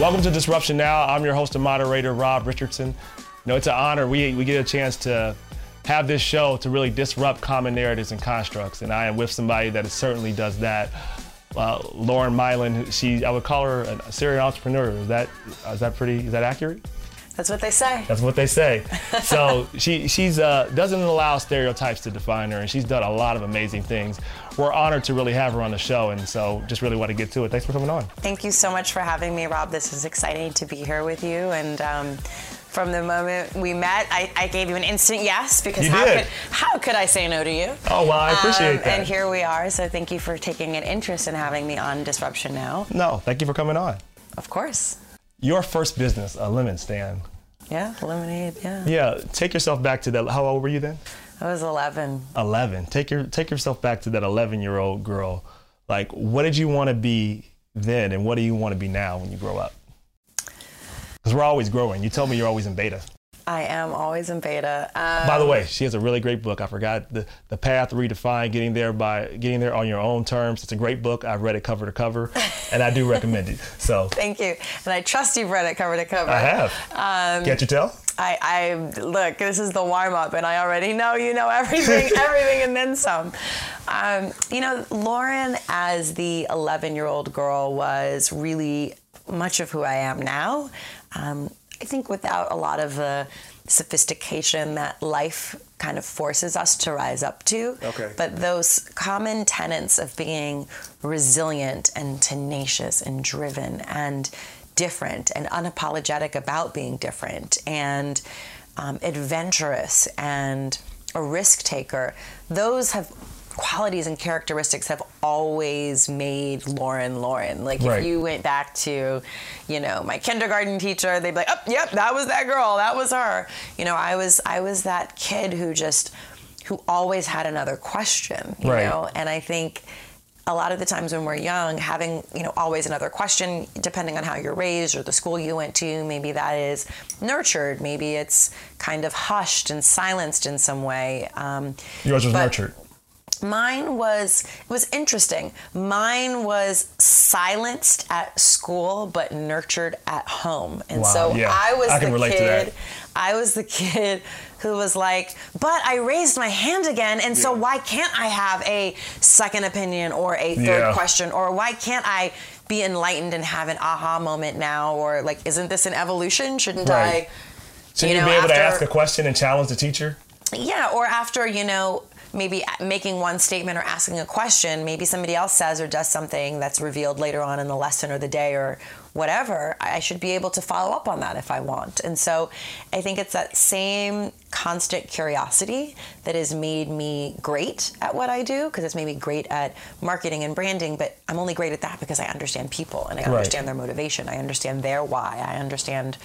Welcome to Disruption Now. I'm your host and moderator, Rob Richardson. You know, it's an honor. We, we get a chance to have this show to really disrupt common narratives and constructs. And I am with somebody that certainly does that. Uh, Lauren Maillian, she, I would call her a serial entrepreneur. Is that, is that pretty, is that accurate? That's what they say. That's what they say. so she she's uh, doesn't allow stereotypes to define her, and she's done a lot of amazing things. We're honored to really have her on the show, and so just really want to get to it. Thanks for coming on. Thank you so much for having me, Rob. This is exciting to be here with you, and. Um, from the moment we met, I, I, gave you an instant yes because how could how could I say no to you? Oh well, I appreciate um, that. And here we are. So thank you for taking an interest in having me on Disruption Now. No, thank you for coming on. Of course. Your first business, a lemon stand. Yeah, lemonade. Yeah. Yeah, take yourself back to that. How old were you then? I was 11. 11. Take your take yourself back to that 11 year old girl. Like, what did you want to be then, and what do you want to be now when you grow up? Because we're always growing. You told me you're always in beta. I am always in beta. Um, By the way, she has a really great book. I forgot the the path redefined, getting there by getting there on your own terms. It's a great book. I've read it cover to cover, and I do recommend it. So thank you, and I trust you've read it cover to cover. I have. Um, Can't you tell? I, I look. This is the warm up, and I already know you know everything, everything, and then some. Um, you know, Lauren, as the 11 year old girl, was really much of who I am now. Um, I think without a lot of the sophistication that life kind of forces us to rise up to. Okay. But those common tenets of being resilient and tenacious and driven and different and unapologetic about being different and um, adventurous and a risk taker, those have qualities and characteristics have always made Lauren Lauren. Like Right. if you went back to, you know, my kindergarten teacher, they'd be like, "Oh, yep, that was that girl. That was her." You know, I was I was that kid who just who always had another question, you Right. know? And I think a lot of the times when we're young, having, you know, always another question, depending on how you're raised or the school you went to, maybe that is nurtured, maybe it's kind of hushed and silenced in some way. Um, Yours was nurtured. Mine was it was interesting. Mine was silenced at school but nurtured at home. And Wow, so yeah. I was I the kid. I was the kid who was like, "But I raised my hand again, and so why can't I have a second opinion or a third Yeah. question or why can't I be enlightened and have an aha moment now or like isn't this an evolution? Shouldn't Right. I Should you you, know, be able to ask a question and challenge the teacher? yeah, or after, you know, maybe making one statement or asking a question, maybe somebody else says or does something that's revealed later on in the lesson or the day or whatever, I should be able to follow up on that if I want. And so I think it's that same constant curiosity that has made me great at what I do, because it's made me great at marketing and branding, but I'm only great at that because I understand people and I Right. understand their motivation. I understand their why. I understand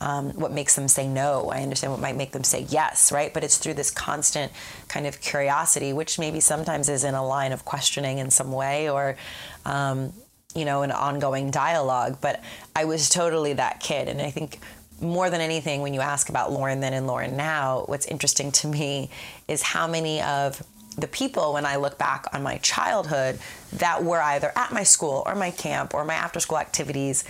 um, what makes them say no. I understand what might make them say yes, right? But it's through this constant kind of curiosity, which maybe sometimes is in a line of questioning in some way or, um, you know, an ongoing dialogue. But I was totally that kid. And I think more than anything, when you ask about Lauren then and Lauren now, what's interesting to me is how many of the people when I look back on my childhood that were either at my school or my camp or my after school activities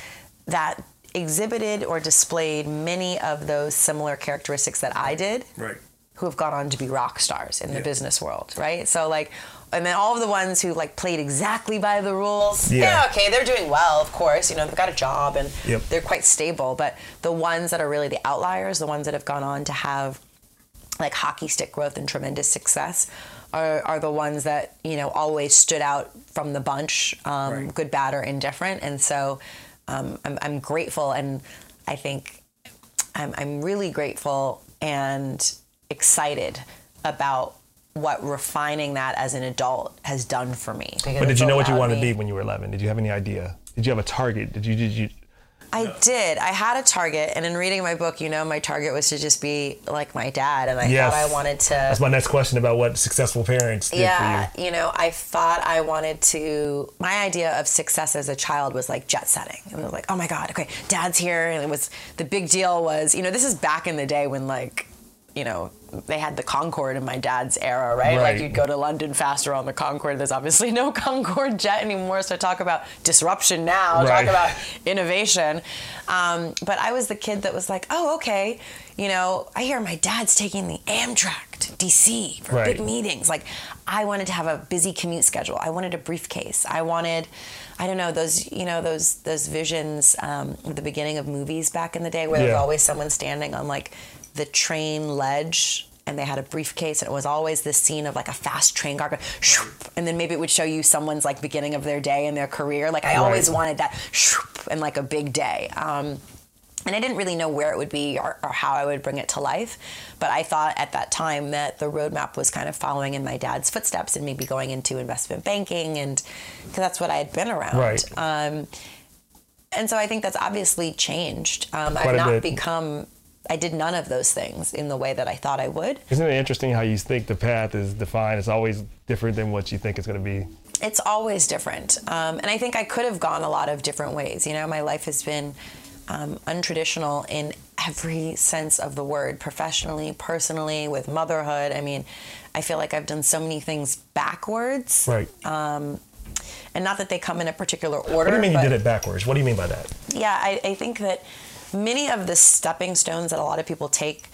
that exhibited or displayed many of those similar characteristics that I did Right. who have gone on to be rock stars in the Yeah. business world, right? So like and then all of the ones who like played exactly by the rules. Yeah. okay, they're doing well, of course. You know, they've got a job and Yep. they're quite stable. But the ones that are really the outliers, the ones that have gone on to have like hockey stick growth and tremendous success are, are the ones that you know always stood out from the bunch um, Right. good bad or indifferent and so um, I'm, I'm grateful and i think I'm, I'm really grateful and excited about what refining that as an adult has done for me But did you know what you allowed wanted to be when you were 11? Did you have any idea? Did you have a target? Did you did you? I did. I had a target, and in reading my book, you know, my target was to just be like my dad, and I Yes. thought I wanted to. That's my next question about what successful parents did yeah, you. you know, I thought I wanted to. My idea of success as a child was like jet setting. It was like, oh my god, okay, dad's here, and it was the big deal was, you know, this is back in the day when like, you know, they had the Concorde in my dad's era, right? Right. Like you'd go to London faster on the Concorde. There's obviously no Concorde jet anymore. So talk about disruption now. Right. Talk about innovation. Um, but I was the kid that was like, oh, okay. You know, I hear my dad's taking the Amtrak to DC for Right. big meetings. Like, I wanted to have a busy commute schedule. I wanted a briefcase. I wanted, I don't know, those, you know, those those visions um, at the beginning of movies back in the day where there's always someone standing on like the train ledge and they had a briefcase and it was always this scene of like a fast train car going, and then maybe it would show you someone's like beginning of their day and their career like i always wanted that and like a big day um, and I didn't really know where it would be or, or how I would bring it to life. But I thought at that time that the roadmap was kind of following in my dad's footsteps and maybe going into investment banking, and because that's what I had been around. Right. Um, and so I think that's obviously changed. Um, I've not bit. become. I did none of those things in the way that I thought I would. Isn't it interesting how you think the path is defined? It's always different than what you think it's going to be. it's always different. Um, and I think I could have gone a lot of different ways. You know, my life has been um, untraditional in every sense of the word, professionally, personally, with motherhood. I mean, I feel like I've done so many things backwards. Right. And not that they come in a particular order. what do you mean you did it backwards? What do you mean by that? yeah, I, I think that many of the stepping stones that a lot of people take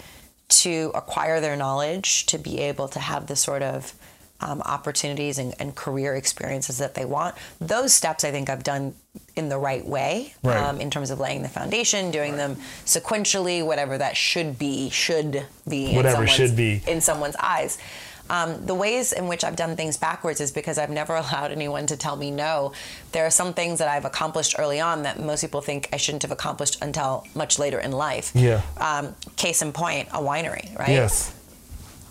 to acquire their knowledge, to be able to have the sort of um, opportunities and, and career experiences that they want, those steps I think I've done in the right way Right. um, in terms of laying the foundation, doing them sequentially, whatever that should be, should be Whatever should be. in someone's eyes. Um, the ways in which I've done things backwards is because I've never allowed anyone to tell me no. There are some things that I've accomplished early on that most people think I shouldn't have accomplished until much later in life. Yeah. Um, case in point, a winery, right? Yes.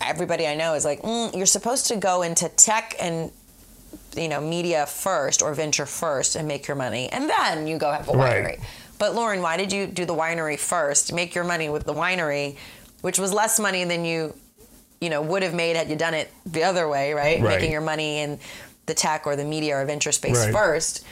Everybody I know is like, mm, you're supposed to go into tech and you know media first or venture first and make your money, and then you go have a winery. Right. winery. But Lauren, why did you do the winery first? Make your money with the winery, which was less money than you you know would have made had you done it the other way, right? Right. Making your money in the tech or the media or venture space Right. first.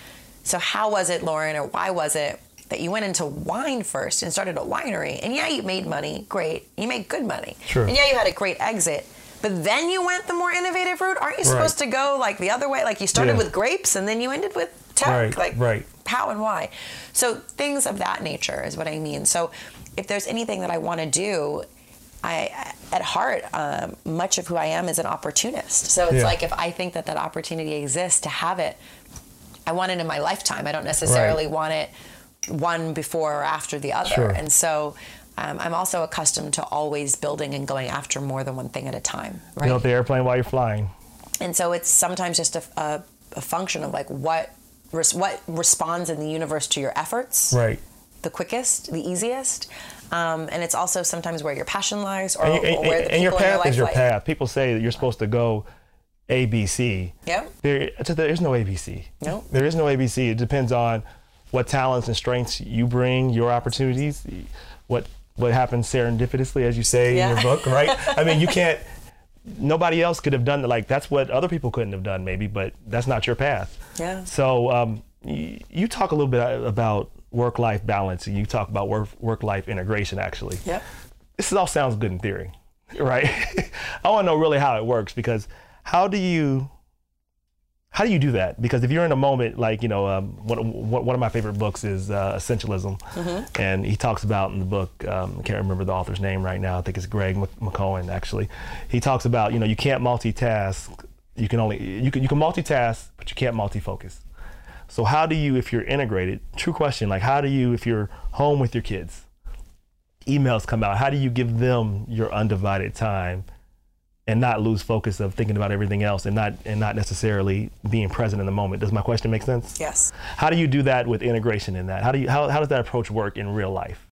So how was it, Lauren, or why was it that you went into wine first and started a winery? And yeah, you made money, great. You made good money. Sure. And yeah, you had a great exit. But then you went the more innovative route. Aren't you supposed Right. to go like the other way? Like you started Yeah. with grapes and then you ended with tech. Right, Like right. how and why. So things of that nature is what I mean. So if there's anything that I want to do, I at heart, um, much of who I am is an opportunist. So it's Yeah. like if I think that that opportunity exists to have it, I want it in my lifetime. I don't necessarily Right. want it one before or after the other. Sure. And so. Um, I'm also accustomed to always building and going after more than one thing at a time, right? Build the airplane while you're flying. and so it's sometimes just a, a, a function of like what res- what responds in the universe to your efforts Right. The quickest the easiest um, and it's also sometimes where your passion lies or, And, or and- where the and your people in path your life is your lie. path. People say that you're supposed to go A, B, C. Yep. There, there is no ABC. No. There is no ABC. It depends on what talents and strengths you bring, your opportunities, what what happens serendipitously, as you say in your book, right? I mean, you can't. Nobody else could have done it. Like that's what other people couldn't have done, maybe, but that's not your path. Yeah. So um, you, you talk a little bit about work-life balance. You talk about work work-life integration, actually Yep. this all sounds good in theory, right? I want to know really how it works because how do you how do you do that? Because if you're in a moment like you know, um, one, one of my favorite books is uh, Essentialism, and he talks about in the book. Um, I can't remember the author's name right now. I think it's Greg Mc- McCohen. Actually, he talks about you know you can't multitask. You can only you can you can multitask, but you can't multifocus. So how do you, if you're integrated? True question. Like how do you, if you're home with your kids, emails come out, how do you give them your undivided time and not lose focus of thinking about everything else and not and not necessarily being present in the moment? Does my question make sense? yes How do you do that with integration in that? How do you how, how does that approach work in real life?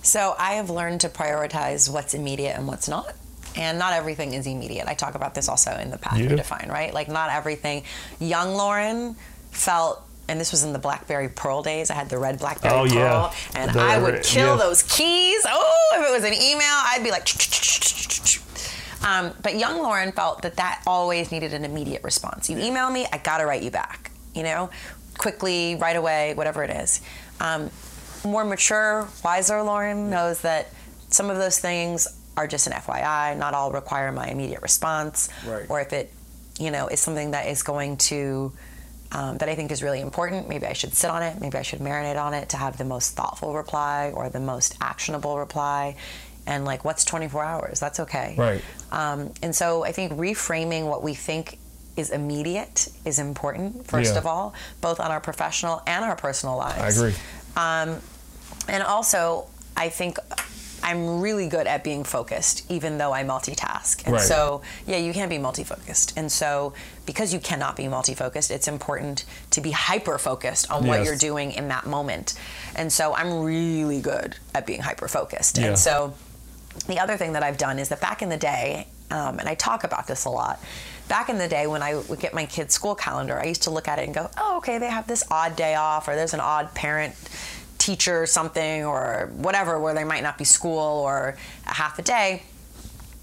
So I have learned to prioritize what's immediate and what's not. And not everything is immediate. I talk about this also in the path You we define, right? Like not everything. Young Lauren felt and this was in the BlackBerry Pearl days. I had the red BlackBerry Oh, Pearl, yeah. and The- I would kill yeah. those keys. Oh, if it was an email, I'd be like. Um, but young Lauren felt that that always needed an immediate response. You email me, I gotta write you back. You know, quickly, right away, whatever it is. Um, more mature, wiser Lauren knows that some of those things are just an FYI. Not all require my immediate response. Right. Or if it, you know, is something that is going to um, that I think is really important. Maybe I should sit on it. Maybe I should marinate on it to have the most thoughtful reply or the most actionable reply. And like, what's 24 hours? That's okay. Right. Um, and so I think reframing what we think is immediate is important, first Yeah. of all, both on our professional and our personal lives. I agree. Um, and also, I think I'm really good at being focused, even though I multitask. And Right. so, yeah, you can be multi-focused. And so, because you cannot be multi-focused, it's important to be hyper-focused on what you're doing in that moment. And so, I'm really good at being hyper-focused. Yeah. And so, the other thing that I've done is that back in the day, um, and I talk about this a lot. Back in the day, when I would get my kids' school calendar, I used to look at it and go, "Oh, okay, they have this odd day off, or there's an odd parent teacher something, or whatever, where there might not be school or a half a day."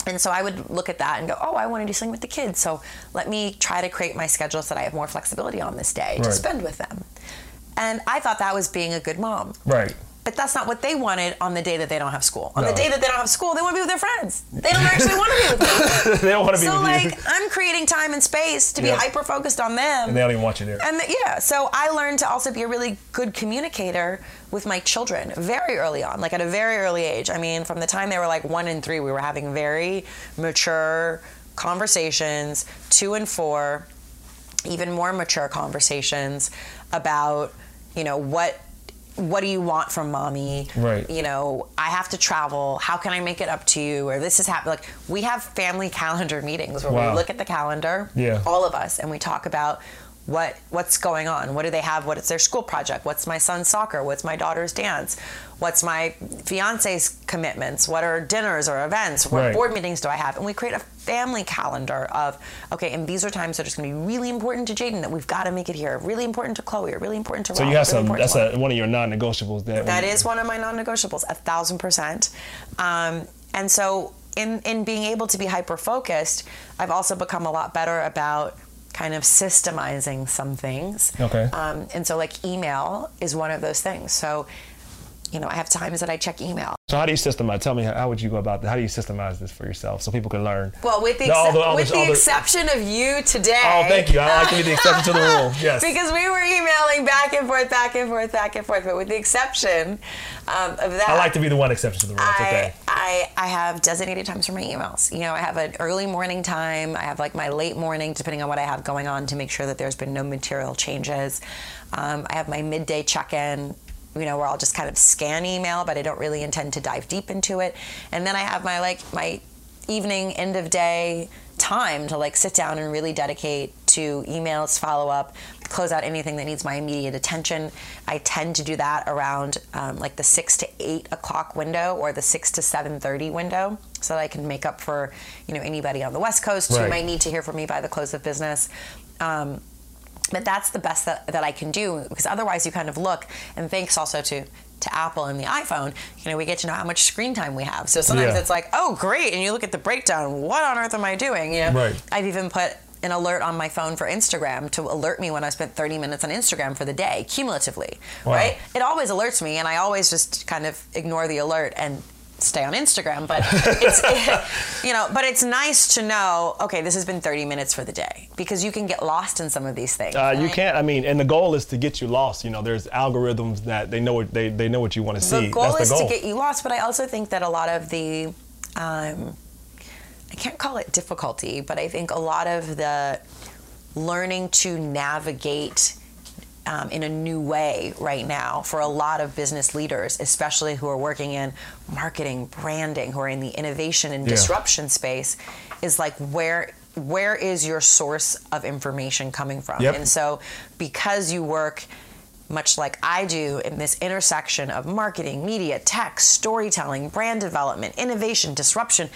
And so I would look at that and go, "Oh, I want to do something with the kids, so let me try to create my schedule so that I have more flexibility on this day to spend with them." And I thought that was being a good mom. Right. But that's not what they wanted on the day that they don't have school. On the day that they don't have school, they want to be with their friends. They don't actually want to be with me. they don't want to be So like you. I'm creating time and space to be hyper focused on them. And they don't even want you there. And th- yeah, so I learned to also be a really good communicator with my children very early on, like at a very early age. I mean, from the time they were like one and three, we were having very mature conversations, two and four, even more mature conversations about, you know, what what do you want from mommy? Right. You know, I have to travel. How can I make it up to you? Or this is happening. Like we have family calendar meetings where Wow. we look at the calendar, Yeah. all of us, and we talk about what what's going on. What do they have? What is their school project? What's my son's soccer? What's my daughter's dance? What's my fiance's commitments? What are dinners or events? What Right. board meetings do I have? And we create a family calendar of okay, and these are times that are just going to be really important to Jaden that we've got to make it here. Really important to Chloe. Or really important to So Rob, you have really some. That's a, one of your non-negotiables. That That is one of my non-negotiables, a thousand percent. Um, and so, in in being able to be hyper focused, I've also become a lot better about kind of systemizing some things. Okay. Um, and so, like email is one of those things. So, you know, I have times that I check email. So how do you systemize? Tell me how, how would you go about that? How do you systemize this for yourself so people can learn? Well, with the, No, all the- all with the the- exception of you today. Oh, thank you. I like to be the exception to the rule. Yes. Because we were emailing back and forth, back and forth, back and forth. But with the exception um, of that, I like to be the one exception to the rule. It's okay. I, I, I have designated times for my emails. You know, I have an early morning time. I have like my late morning, depending on what I have going on, to make sure that there's been no material changes. Um, I have my midday check in. You know, where I'll just kind of scan email, but I don't really intend to dive deep into it. And then I have my like my evening, end of day time to like sit down and really dedicate to emails, follow up, close out anything that needs my immediate attention. I tend to do that around um, like the six to eight o'clock window or the six to seven thirty window, so that I can make up for you know anybody on the West Coast who might need to hear from me by the close of business. Um, but that's the best that, that I can do because otherwise you kind of look and thanks also to to Apple and the iPhone, you know, we get to know how much screen time we have. So sometimes Yeah. it's like, oh great, and you look at the breakdown, what on earth am I doing? You know, Right. I've even put an alert on my phone for Instagram to alert me when I spent 30 minutes on Instagram for the day, cumulatively, Wow. right? It always alerts me, and I always just kind of ignore the alert and stay on Instagram. But it's, you know, but it's nice to know, okay, this has been 30 minutes for the day because you can get lost in some of these things. Uh, you right? can't. I mean, and the goal is to get you lost. You know, there's algorithms that they know what they, they know what you want to see. the goal That's is the goal. to get you lost, but I also think that a lot of the, um, I can't call it difficulty, but I think a lot of the learning to navigate um, in a new way right now for a lot of business leaders, especially who are working in marketing, branding, who are in the innovation and Yeah. disruption space, is like where where is your source of information coming from? Yep. And so, because you work much like I do in this intersection of marketing, media, tech, storytelling, brand development, innovation, disruption,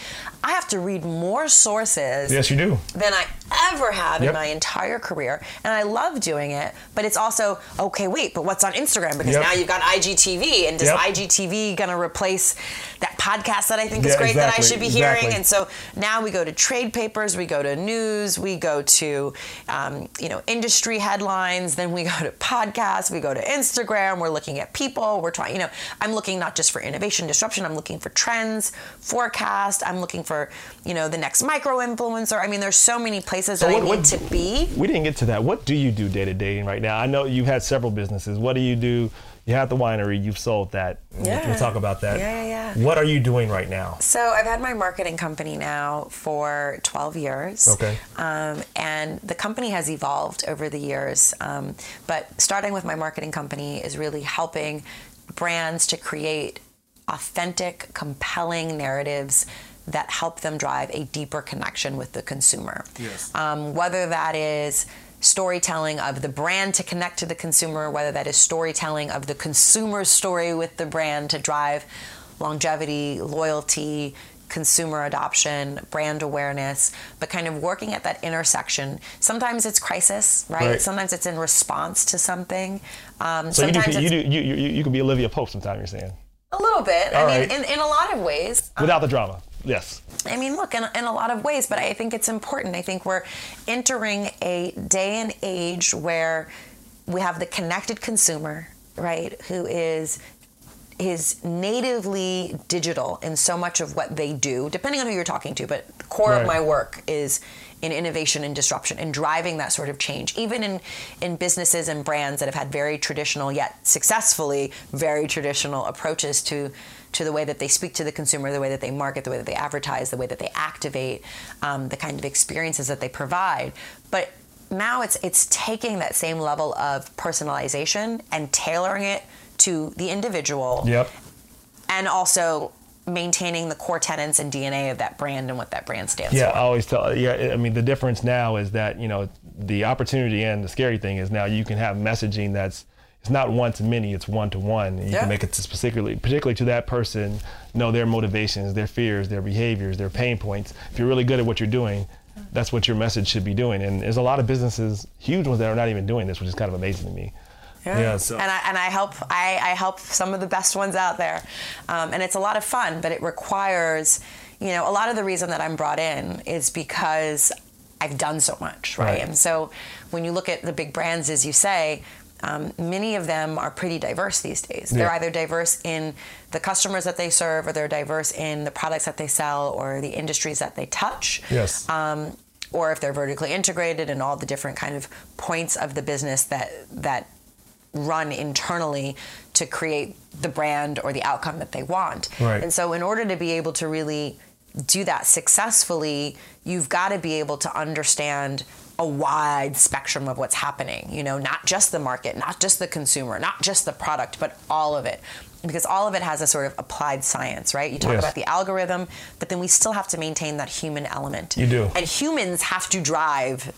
I have to read more sources Yes, you do. than I ever have Yep. in my entire career. And I love doing it, but it's also, okay, wait, but what's on Instagram? Because Yep. now you've got IGTV, and is Yep. IGTV going to replace that podcast that I think is Yeah, great that I should be hearing? And so now we go to trade papers, we go to news, we go to, um, you know, industry headlines, then we go to podcasts, we go to Instagram, we're looking at people, we're trying, you know, I'm looking not just for innovation, disruption, I'm looking for trends, forecast, I'm looking for, you know, the next micro influencer. I mean, there's so many places that what- I need what- to be. We didn't get to that. What do you do day to day right now? I know you've had several businesses. What do you do? You have the winery. You've sold that. Yeah. We'll talk about that. Yeah, yeah, yeah. What are you doing right now? So I've had my marketing company now for 12 years. Okay. Um, and the company has evolved over the years. Um, but starting with my marketing company is really helping brands to create authentic, compelling narratives that help them drive a deeper connection with the consumer. Yes. Um, whether that is storytelling of the brand to connect to the consumer, whether that is storytelling of the consumer's story with the brand to drive longevity, loyalty, consumer adoption, brand awareness, but kind of working at that intersection. Sometimes it's crisis, right? Right. Sometimes it's in response to something. Um, So you do, sometimes you do you, you you can be Olivia Pope sometime. You're saying a little bit. All I mean, right. in, in a lot of ways. without the drama. Yes. I mean, look, in, in a lot of ways, but I think it's important. I think we're entering a day and age where we have the connected consumer, right, who is is natively digital in so much of what they do, depending on who you're talking to, but the core Right. of my work is in innovation and disruption and driving that sort of change even in in businesses and brands that have had very traditional yet successfully very traditional approaches to to the way that they speak to the consumer the way that they market the way that they advertise the way that they activate um, the kind of experiences that they provide but now it's it's taking that same level of personalization and tailoring it to the individual Yep. and also maintaining the core tenets and DNA of that brand and what that brand stands Yeah, for. Yeah, I always tell. Yeah, I mean the difference now is that you know the opportunity and the scary thing is now you can have messaging that's it's not one to many, it's one to one. And you Yeah. can make it to specifically, particularly to that person, know their motivations, their fears, their behaviors, their pain points. If you're really good at what you're doing, that's what your message should be doing. And there's a lot of businesses, huge ones, that are not even doing this, which is kind of amazing to me. Yeah, so- and I and I help I, I help some of the best ones out there, um, and it's a lot of fun. But it requires, you know, a lot of the reason that I'm brought in is because I've done so much, right? Right. And so when you look at the big brands, as you say. Um, many of them are pretty diverse these days. They're either diverse in the customers that they serve, or they're diverse in the products that they sell, or the industries that they touch Yes. um, or if they're vertically integrated and all the different kind of points of the business that that run internally to create the brand or the outcome that they want. Right. And so in order to be able to really do that successfully, you've got to be able to understand a wide spectrum of what's happening, you know, not just the market, not just the consumer, not just the product, but all of it. Because all of it has a sort of applied science, right? You talk Yes. about the algorithm, but then we still have to maintain that human element. You do. And humans have to drive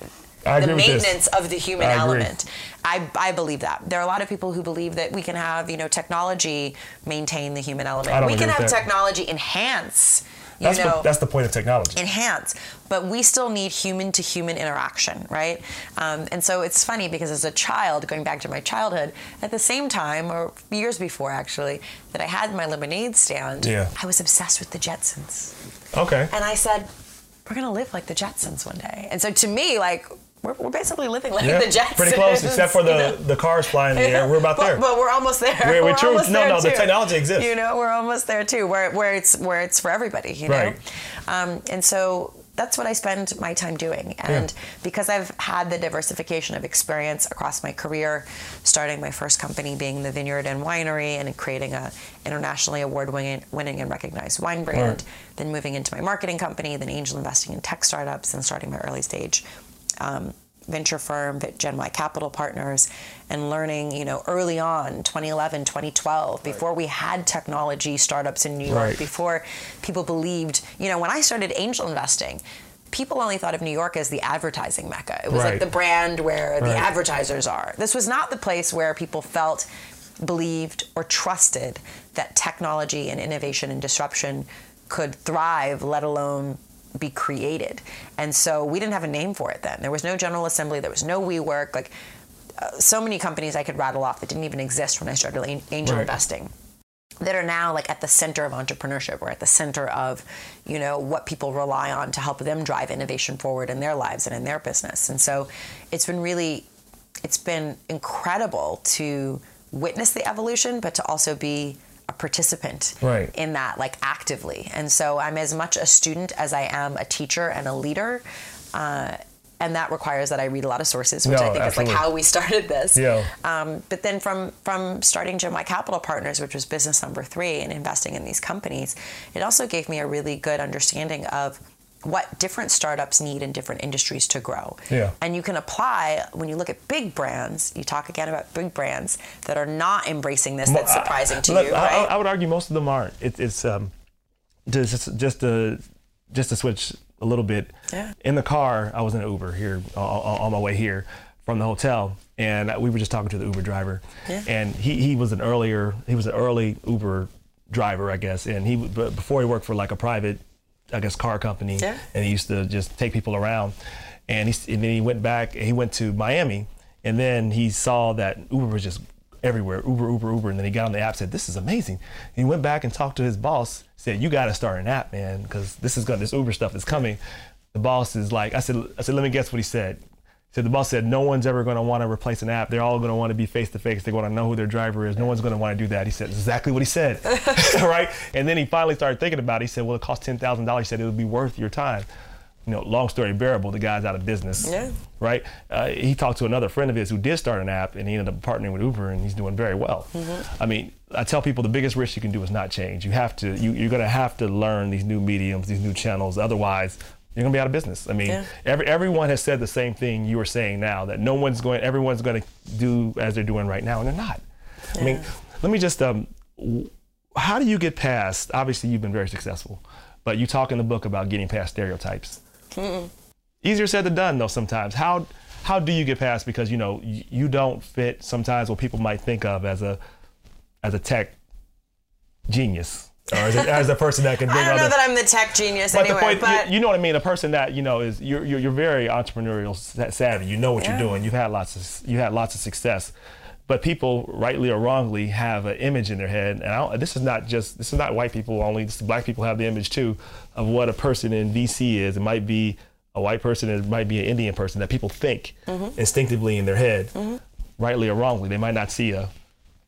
I the agree with this. maintenance of the human I element. I, I believe that. There are a lot of people who believe that we can have, you know, technology maintain the human element. We can have that. technology enhance, That's, know, the, that's the point of technology. enhance, but we still need human to human interaction, right? Um, and so it's funny because as a child, going back to my childhood, at the same time, or years before actually, that I had my lemonade stand, Yeah. I was obsessed with the Jetsons. Okay. And I said, we're going to live like the Jetsons one day. And so to me, like, we're, we're basically living like Yeah, the Jetsons. pretty close, except for you know? the, the cars flying in the air. We're about but, there. But we're almost there. We're- we're true- almost no, there no, the technology exists. You know, we're almost there too, where, where it's where it's for everybody. You know, um, and so that's what I spend my time doing. And because I've had the diversification of experience across my career, starting my first company being the Vineyard and Winery, and creating a internationally award winning, winning and recognized wine brand, Right. then moving into my marketing company, then angel investing in tech startups, and starting my early stage. Um, venture firm gen y capital partners and learning you know early on 2011 2012 before we had technology startups in new york Right. before people believed you know when i started angel investing people only thought of new york as the advertising mecca it was Right. like the brand where the advertisers are this was not the place where people felt believed or trusted that technology and innovation and disruption could thrive let alone be created. And so we didn't have a name for it then. There was no General Assembly, there was no WeWork. Like uh, so many companies I could rattle off that didn't even exist when I started angel Right. investing that are now like at the center of entrepreneurship or at the center of you know what people rely on to help them drive innovation forward in their lives and in their business and so it's been really it's been incredible to witness the evolution but to also be participant Right. in that like actively and so i'm as much a student as i am a teacher and a leader uh, and that requires that I read a lot of sources, which No, I think absolutely. is like how we started this. Yeah. Um, but then from from starting Gen Y Capital Partners, which was business number three, and investing in these companies, it also gave me a really good understanding of what different startups need in different industries to grow. Yeah. And you can apply when you look at big brands. You talk again about big brands that are not embracing this. That's surprising to Look, you, I, right? I would argue most of them aren't. It, it's um, just just to just to switch a little bit. Yeah. In the car, I was in an Uber here on, my way here from the hotel, and we were just talking to the Uber driver, Yeah. and he he was an earlier he was an early Uber driver, I guess, and he but before he worked for like a private, I guess, car company, Yeah. and he used to just take people around, and he and then he went back, he went to Miami, and then he saw that Uber was just everywhere, Uber, Uber, Uber, and then he got on the app, said, "This is amazing." And he went back and talked to his boss, said, "You got to start an app, man, because this is going, this Uber stuff is coming." The boss is like, I said, I said, let me guess what he said. Said the boss said, "No one's ever going to want to replace an app. They're all going to want to be face to face. They want to know who their driver is. No one's going to want to do that." He said exactly what he said, right? And then he finally started thinking about it. He said, "Well, it cost ten thousand dollars." He said it would be worth your time. You know, long story bearable. The guy's out of business Yeah. right? Uh, he talked to another friend of his who did start an app, and he ended up partnering with Uber, and he's doing very well. Mm-hmm. I mean, I tell people the biggest risk you can do is not change. You have to, you, you're going to have to learn these new mediums, these new channels. Otherwise, you're going to be out of business. I mean, Yeah. every, everyone has said the same thing you were saying now that no one's going, everyone's going to do as they're doing right now, and they're not. I mean, let me just, um, how do you get past? Obviously, you've been very successful, but you talk in the book about getting past stereotypes easier said than done though sometimes how how do you get past because you know you, you don't fit sometimes what people might think of as a as a tech genius as a, as a person that can bring I don't other know that I'm the tech genius but anyway, the point, but you, you know what I mean. A person that you know is you're you're, you're very entrepreneurial savvy. You know what Yeah. you're doing. You've had lots of you had lots of success, but people, rightly or wrongly, have an image in their head. And I don't, this is not just this is not white people only. This, black people have the image too of what a person in VC is. It might be a white person. It might be an Indian person that people think Mm-hmm. instinctively in their head, rightly or wrongly. They might not see a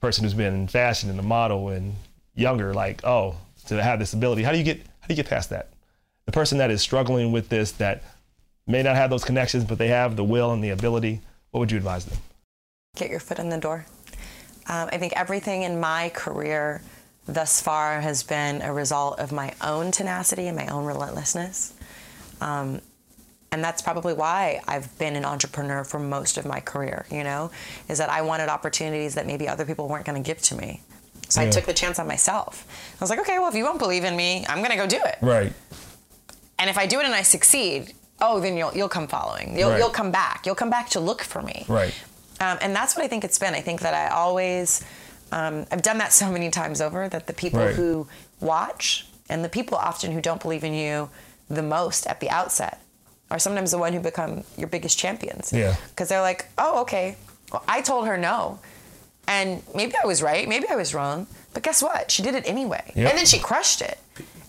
person who's been in fashion and a model and younger like oh to have this ability how do you get how do you get past that the person that is struggling with this that may not have those connections but they have the will and the ability what would you advise them get your foot in the door. Um, I think everything in my career thus far has been a result of my own tenacity and my own relentlessness. Um, and that's probably why I've been an entrepreneur for most of my career, you know, is that I wanted opportunities that maybe other people weren't going to give to me. So I took the chance on myself. I was like, okay, well, if you won't believe in me, I'm going to go do it. right And if I do it and I succeed, oh, then you'll, you'll come following. You'll, Right. you'll come back. You'll come back to look for me. right Um, and that's what I think it's been. I think that I always, um, I've done that so many times over that the people Right. who watch and the people often who don't believe in you the most at the outset are sometimes the one who become your biggest champions. Yeah. Because they're like, oh, okay, well, I told her no. And maybe I was right, maybe I was wrong, but guess what? She did it anyway. Yep. And then she crushed it.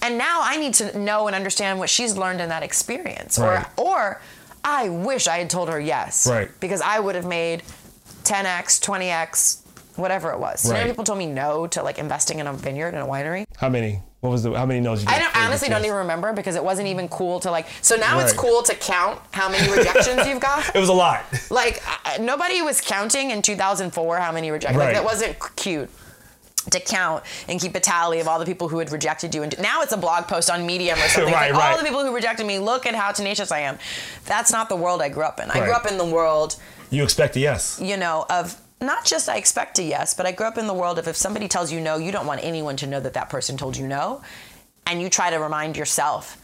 And now I need to know and understand what she's learned in that experience. Right. Or or I wish I had told her yes. Right. Because I would have made 10x, 20x, whatever it was. So Right. many people told me no to like investing in a vineyard and a winery. how many what was the how many no's you I got don't, honestly don't even remember because it wasn't even cool to like. So now it's cool to count how many rejections you've got. it was a lot Like uh, nobody was counting in 2004 how many rejections. Like Right. that wasn't cute to count and keep a tally of all the people who had rejected you. And now it's a blog post on Medium or something. Right, like all right. the people who rejected me. Look at how tenacious I am. That's not the world I grew up in. I grew up in the world you expect a yes you know, of not just I expect a yes, but I grew up in the world of if somebody tells you no, you don't want anyone to know that that person told you no. And you try to remind yourself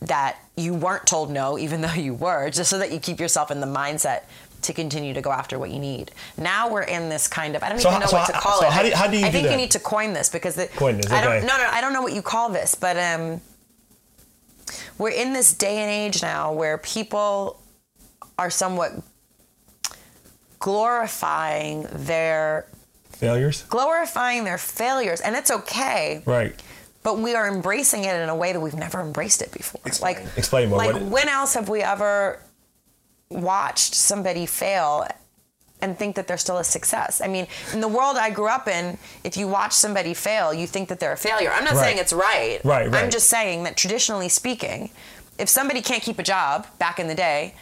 that you weren't told no, even though you were, just so that you keep yourself in the mindset to continue to go after what you need. Now we're in this kind of I don't So even know so what to call so it. how do you- how do you I do think that? you need to coin this because the, Coin this, I don't okay. no no I don't know what you call this, but um we're in this day and age now where people are somewhat glorifying their Failures. glorifying their failures and it's okay Right. but we are embracing it in a way that we've never embraced it before like Explain more. like What- when else have we ever watched somebody fail and think that they're still a success. I mean, in the world I grew up in, if you watch somebody fail, you think that they're a failure. I'm not Right. saying it's right. Right, Right, I'm just saying that traditionally speaking, if somebody can't keep a job back in the day,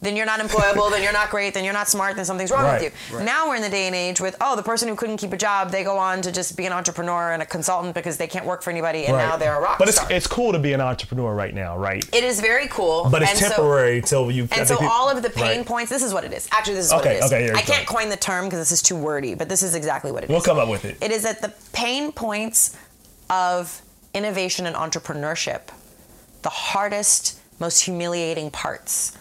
then you're not employable, then you're not great, then you're not smart, then something's wrong Right, with you. Now we're in the day and age with, oh, the person who couldn't keep a job, they go on to just be an entrepreneur and a consultant because they can't work for anybody and now they're a rock But it's star. it's cool to be an entrepreneur right now, right? it is very cool. But it's and so- temporary till you. I and so think peop- all of the pain right. points, this is what it is. Actually, this is what it is. okay, here I you can't coin the term because this is too wordy, but this is exactly what it is. We'll come up with it. It is that the pain points of innovation and entrepreneurship, the hardest, most humiliating parts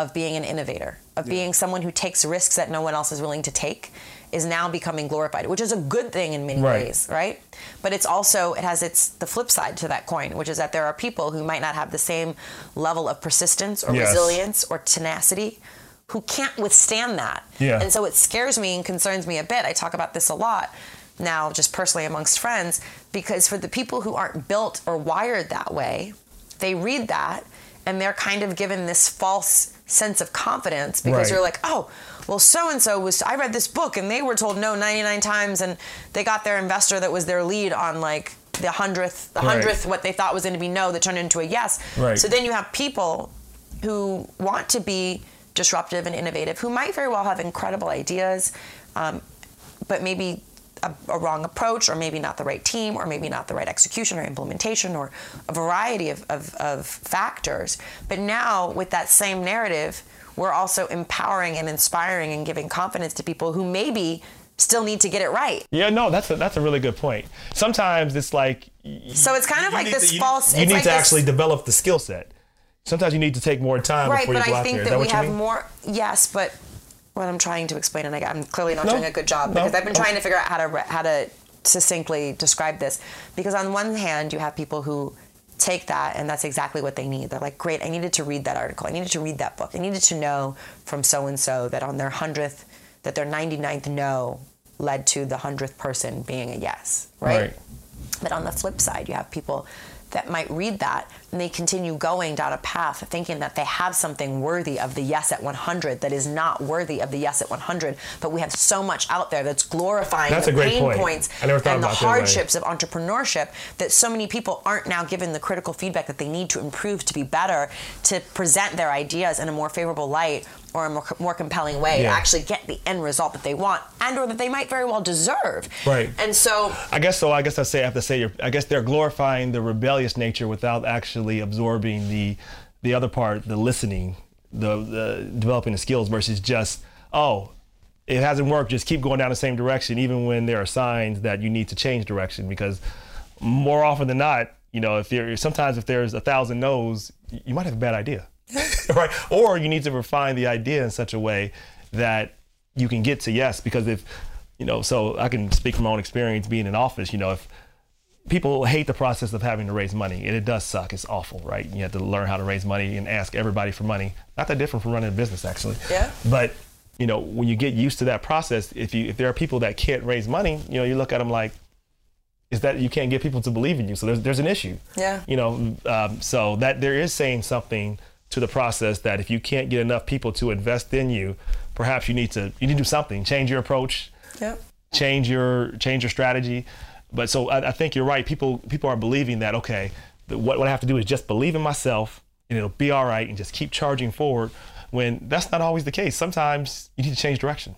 of being an innovator, of being someone who takes risks that no one else is willing to take, is now becoming glorified, which is a good thing in many Right. ways, right? But it's also it has its the flip side to that coin, which is that there are people who might not have the same level of persistence or Yes. resilience or tenacity who can't withstand that. Yeah. And so it scares me and concerns me a bit. I talk about this a lot now, just personally amongst friends, because for the people who aren't built or wired that way, they read that and they're kind of given this false sense of confidence because Right. you're like, oh, well, so and so was. I read this book and they were told no 99 times, and they got their investor that was their lead on like the hundredth, the Right. hundredth, what they thought was going to be no, that turned into a yes. Right. So then you have people who want to be disruptive and innovative, who might very well have incredible ideas, um, but maybe a, a wrong approach, or maybe not the right team, or maybe not the right execution or implementation, or a variety of, of, of factors. But now, with that same narrative, we're also empowering and inspiring and giving confidence to people who maybe still need to get it right. Yeah, no, that's a that's a really good point. Sometimes it's like So it's kind of like this to- you- false. You need like to this- actually develop the skill set. Sometimes you need to take more time right before but you go i out think there. That, that we have mean? more yes but what i'm trying to explain and I, i'm clearly not No, doing a good job no, because i've been no. trying to figure out how to how to succinctly describe this because on one hand you have people who take that and that's exactly what they need they're like great i needed to read that article i needed to read that book i needed to know from so and so that on their 100th that their 99th no led to the 100th person being a yes right. Right. But on the flip side, you have people that might read that and they continue going down a path thinking that they have something worthy of the yes at 100 that is not worthy of the yes at 100. But we have so much out there that's glorifying That's the pain point. points I never thought and the about it that way. hardships of entrepreneurship that so many people aren't now given the critical feedback that they need to improve to be better, to present their ideas in a more favorable light or a more, more compelling way, Yeah. to actually get the end result that they want and or that they might very well deserve. Right. And so I guess so. I guess I say I have to say you're, I guess they're glorifying the rebellious nature without actually absorbing the the other part, the listening, the, the developing the skills versus just oh, it hasn't worked. Just keep going down the same direction, even when there are signs that you need to change direction. Because more often than not, you know, if there sometimes if there's a thousand no's, you might have a bad idea, right? Or you need to refine the idea in such a way that you can get to yes. Because if you know, so I can speak from my own experience being in office. You know, if people hate the process of having to raise money, and it does suck. It's awful, right? You have to learn how to raise money and ask everybody for money. Not that different from running a business, actually. Yeah. But you know, when you get used to that process, if you if there are people that can't raise money, you know, you look at them like, is that you can't get people to believe in you? So there's there's an issue. Yeah. You know, um, so that there is saying something to the process that if you can't get enough people to invest in you, perhaps you need to you need to do something, change your approach, Yep. change your change your strategy. But so I, I think you're right. People people are believing that okay, the, what what I have to do is just believe in myself and it'll be all right, and just keep charging forward. When that's not always the case. Sometimes you need to change direction.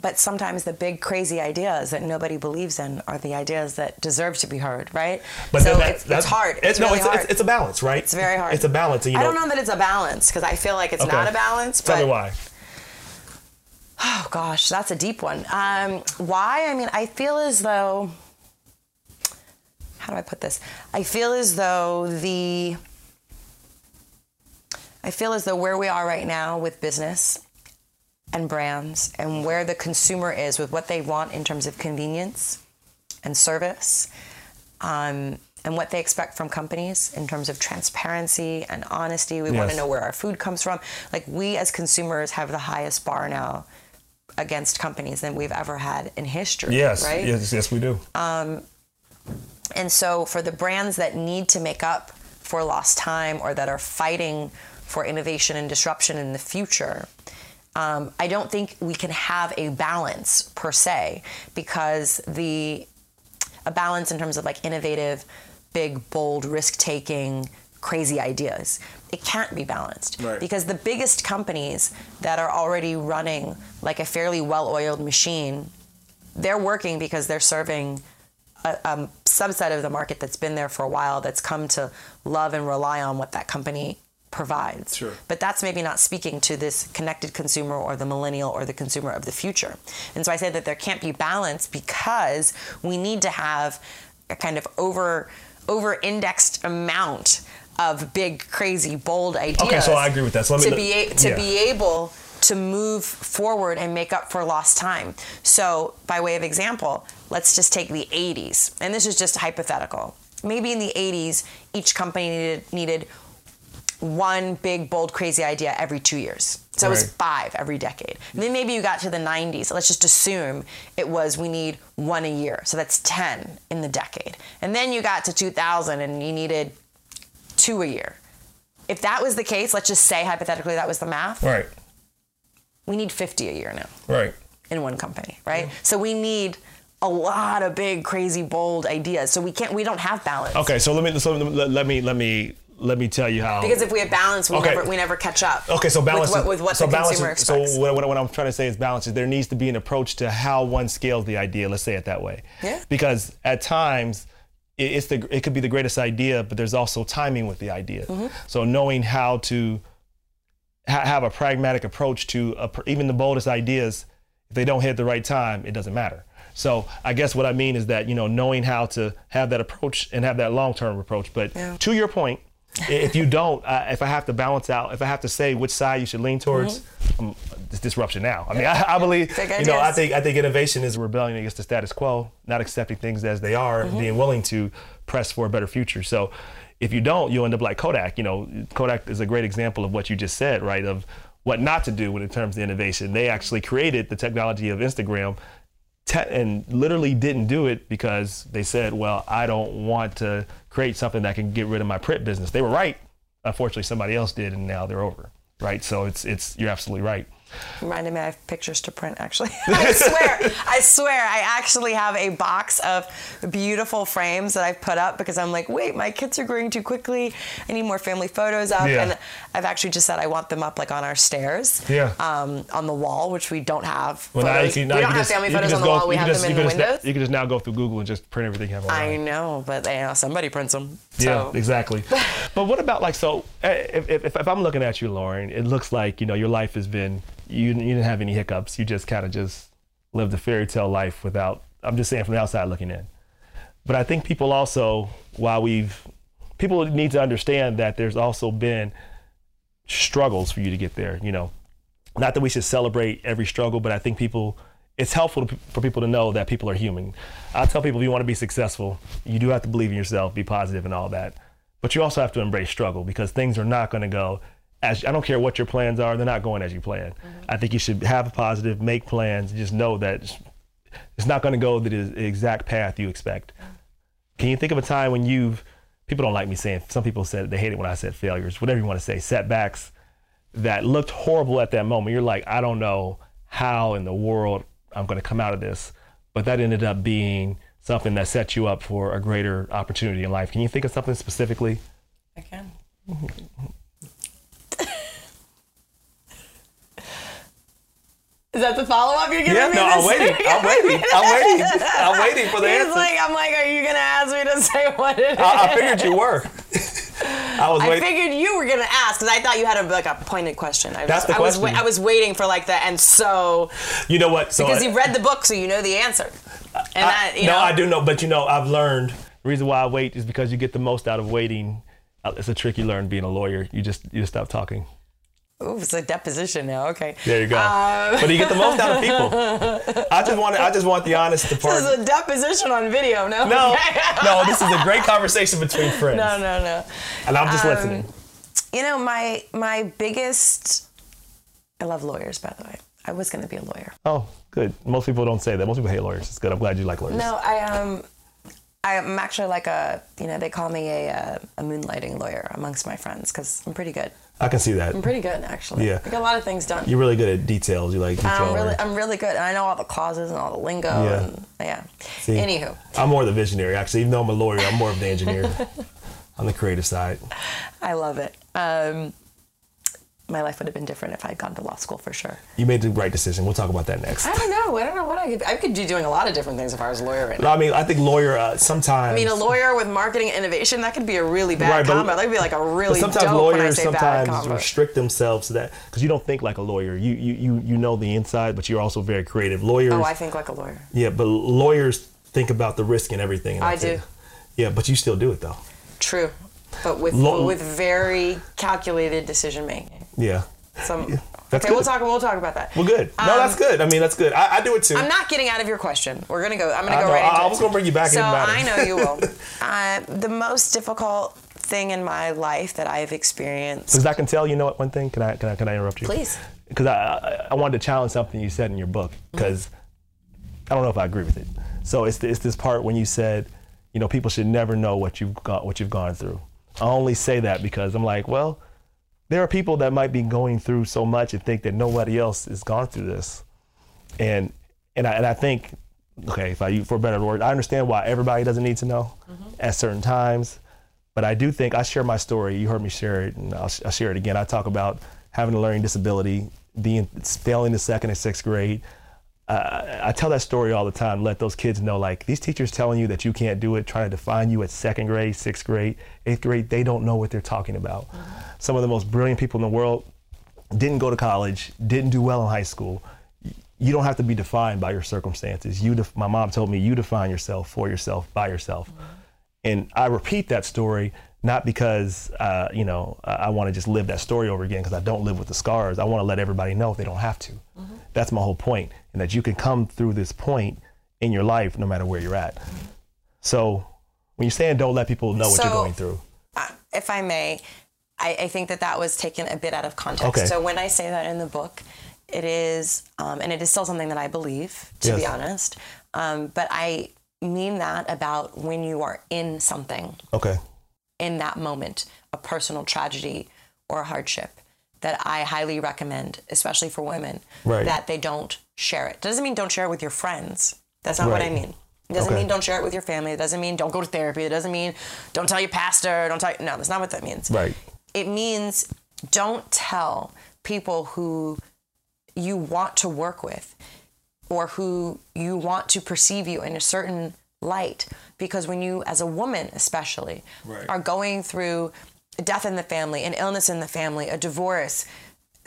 But sometimes the big crazy ideas that nobody believes in are the ideas that deserve to be heard, right? But so that- it's, that's- it's hard. It's, no, really it's, hard. It's, it's a balance, right? It's very hard. It's a balance. You I don't know that it's a balance because I feel like it's Okay. not a balance. Tell but, me why. Oh gosh, that's a deep one. Um, why? I mean, I feel as though. How do I put this? I feel as though the. I feel as though where we are right now with business and brands and where the consumer is with what they want in terms of convenience and service um, and what they expect from companies in terms of transparency and honesty. We want to know where our food comes from. Like we as consumers have the highest bar now against companies than we've ever had in history. Yes, Right. yes, yes, we do. And so, for the brands that need to make up for lost time or that are fighting for innovation and disruption in the future, um, I don't think we can have a balance per se because the a balance in terms of like innovative, big, bold, risk taking, crazy ideas. It can't be balanced Right. because the biggest companies that are already running like a fairly well oiled machine, they're working because they're serving a, a subset of the market that's been there for a while that's come to love and rely on what that company provides. Sure. But that's maybe not speaking to this connected consumer or the millennial or the consumer of the future. And so I say that there can't be balance because we need to have a kind of over over indexed amount of big crazy bold ideas. Okay, so I agree with that. So let me to be a- to yeah. be able to move forward and make up for lost time. So, by way of example, let's just take the 80s, and this is just hypothetical. Maybe in the 80s, each company needed, needed one big, bold, crazy idea every two years. So it was five every decade. And then maybe you got to the 90s. Let's just assume it was we need one a year. So that's 10 in the decade. And then you got to 2000 and you needed two a year. If that was the case, let's just say hypothetically that was the math, Right, we need 50 a year now right. in one company, right? So we need a lot of big, crazy, bold ideas. So we can't, we don't have balance. Okay, so let me so let me let me let me tell you how. Because if we have balance, we Okay. never we never catch up. Okay, so balance with what, with what so the balance consumer is- expects. So what, what, what I'm trying to say is balance is there needs to be an approach to how one scales the idea. Let's say it that way. Yeah. Because at times it, it's the it could be the greatest idea, but there's also timing with the idea. Mm-hmm. So knowing how to ha- have a pragmatic approach to a, even the boldest ideas, if they don't hit the right time, it doesn't matter. So I guess what I mean is that you know knowing how to have that approach and have that long term approach. But Yeah. to your point, if you don't, uh, if I have to balance out, if I have to say which side you should lean towards, it's disruption now. I mean, I, I believe you know I think I think innovation is a rebellion against the status quo, not accepting things as they are, being willing to press for a better future. So if you don't, you'll end up like Kodak. You know, Kodak is a great example of what you just said, right? Of what not to do when it comes to innovation. They actually created the technology of Instagram and literally didn't do it because they said, well, I don't want to create something that can get rid of my print business. They were right. Unfortunately, somebody else did, and now they're over. Right. So it's it's you're absolutely right. Reminded me, I have pictures to print actually. I swear, I swear, I actually have a box of beautiful frames that I've put up because I'm like, wait, my kids are growing too quickly. I need more family photos up. Yeah. And I've actually just said I want them up like on our stairs. Yeah. Um, on the wall, which we don't have. Well, now you can, now we don't have just, family you can photos on the wall. We have just, them in the can just, you can just now go through Google and just print everything you have I know, but you know, somebody prints them. Yeah, exactly. but what about like so? eh, If, if, if I'm looking at you, Lauren, it looks like you know your life has been you you didn't have any hiccups. You just kind of just lived a fairy tale life without. I'm just saying from the outside looking in. But I think people also, while we've people need to understand that there's also been struggles for you to get there. You know, not that we should celebrate every struggle, but I think people. It's helpful to, for people to know that people are human. I tell people if you want to be successful, you do have to believe in yourself, be positive, and all that. But you also have to embrace struggle because things are not going to go as I don't care what your plans are; they're not going as you plan. Mm-hmm. I think you should have a positive, make plans, just know that it's- it's not going to go the exact path you expect. Mm-hmm. Can you think of a time when you've people don't like me saying some people said they hate it when I said failures, whatever you want to say, setbacks that looked horrible at that moment. You're like, I don't know how in the world I'm going to come out of this, but that ended up being something that set you up for a greater opportunity in life. Can you think of something specifically? I can. Mm-hmm. Is that the follow up you're giving Yeah, me? no, I'm waiting. I'm waiting. I'm waiting. I'm waiting for the He's answer. like, I'm like, are you gonna ask me to say what it is? I, I figured you were. I was waiting. I figured you were gonna ask because I thought you had a like a pointed question. I was, That's the I was, question. I was waiting for like that, and so You know what? So because I- you've read the book, so you know the answer. And I- that, you no, know, I do know, but you know, I've learned. The reason why I wait is because you get the most out of waiting. Uh, It's a trick you learn being a lawyer. You just you just stop talking. Ooh, it's a deposition now. Okay. There you go. Um, but you get the most out of people. I just want I just want the honest This is a deposition on video. No. No, no, this is a great conversation between friends. no, no, no. And I'm just Um, listening. You know, my my biggest. I love lawyers, by the way. I was going to be a lawyer. Oh, good. Most people don't say that. Most people hate lawyers. It's good. I'm glad you like lawyers. No, I um, I'm actually like a you know they call me a uh, a moonlighting lawyer amongst my friends because I'm pretty good. I can see that. I'm pretty good actually. Yeah. I get a lot of things done. You're really good at details. You like detail. I'm really. I'm really good, and I know all the clauses and all the lingo. Yeah. And, yeah. See? Anywho, I'm more the visionary, actually. Even though I'm a lawyer, I'm more of the engineer. on the creative side. I love it. Um, my life would have been different if I'd gone to law school for sure. You made the right decision. We'll talk about that next. I don't know. I don't know what I could. I could be doing a lot of different things if I was a lawyer right now. No, I mean, I think lawyer uh, sometimes. I mean, a lawyer with marketing innovation that could be a really bad Right, but- combo. That could be like a But really sometimes when I lawyers sometimes restrict themselves to that because you don't think like a lawyer. You, you you you know the inside, but you're also very creative. Lawyers, Oh, I think like a lawyer. yeah, but lawyers think about the risk and everything. and I it. do. Yeah, but you still do it though. True, but with with very calculated decision making. Yeah, Some. that's okay, we'll talk. We'll talk about that. well, good. No, Um, that's good. I mean, that's good. I, I do it too. I'm not getting out of your question. We're gonna go. I'm gonna I go know. right into I- I it. was gonna bring you back, So. I know you will. uh, the most difficult thing in my life that I've experienced. Because I can tell, you know what? One thing. Can I can I can I interrupt you? Please. Because I, I I wanted to challenge something you said in your book. Because I don't know if I agree with it. So it's it's this part when you said, you know, people should never know what you've got what you've gone through. I only say that because I'm like, well, there are people that might be going through so much and think that nobody else has gone through this, and and I and I think, okay, if I use for a better word, I understand why everybody doesn't need to know mm-hmm. at certain times. But I do think I share my story. You heard me share it, and I'll, I'll share it again. I talk about having a learning disability, being failing the second and sixth grade. Uh, I tell that story all the time. Let those kids know, like these teachers telling you that you can't do it, trying to define you at second grade, sixth grade, eighth grade. They don't know what they're talking about. Some of the most brilliant people in the world didn't go to college, didn't do well in high school. You don't have to be defined by your circumstances. You, def- my mom told me, you define yourself for yourself by yourself. And I repeat that story not because uh, you know I, want to just live that story over again because I don't live with the scars. I want to let everybody know if they don't have to. That's my whole point, and that you can come through this point in your life no matter where you're at. So when you're saying don't let people know what you're going through, uh, if I may, I, I think that that was taken a bit out of context. Okay. So when I say that in the book, it is, um, and it is still something that I believe, to be honest. Um, but I mean that about when you are in something, okay, in that moment, a personal tragedy or a hardship, that I highly recommend, especially for women, Right. that they don't share it. Doesn't mean don't share it with your friends. That's not what I mean. It doesn't Okay. mean don't share it with your family. It doesn't mean don't go to therapy. It doesn't mean don't tell your pastor. Don't tell. No, that's not what that means. right, It means don't tell people who you want to work with or who you want to perceive you in a certain light because when you as a woman especially Right. are going through death in the family an illness in the family a divorce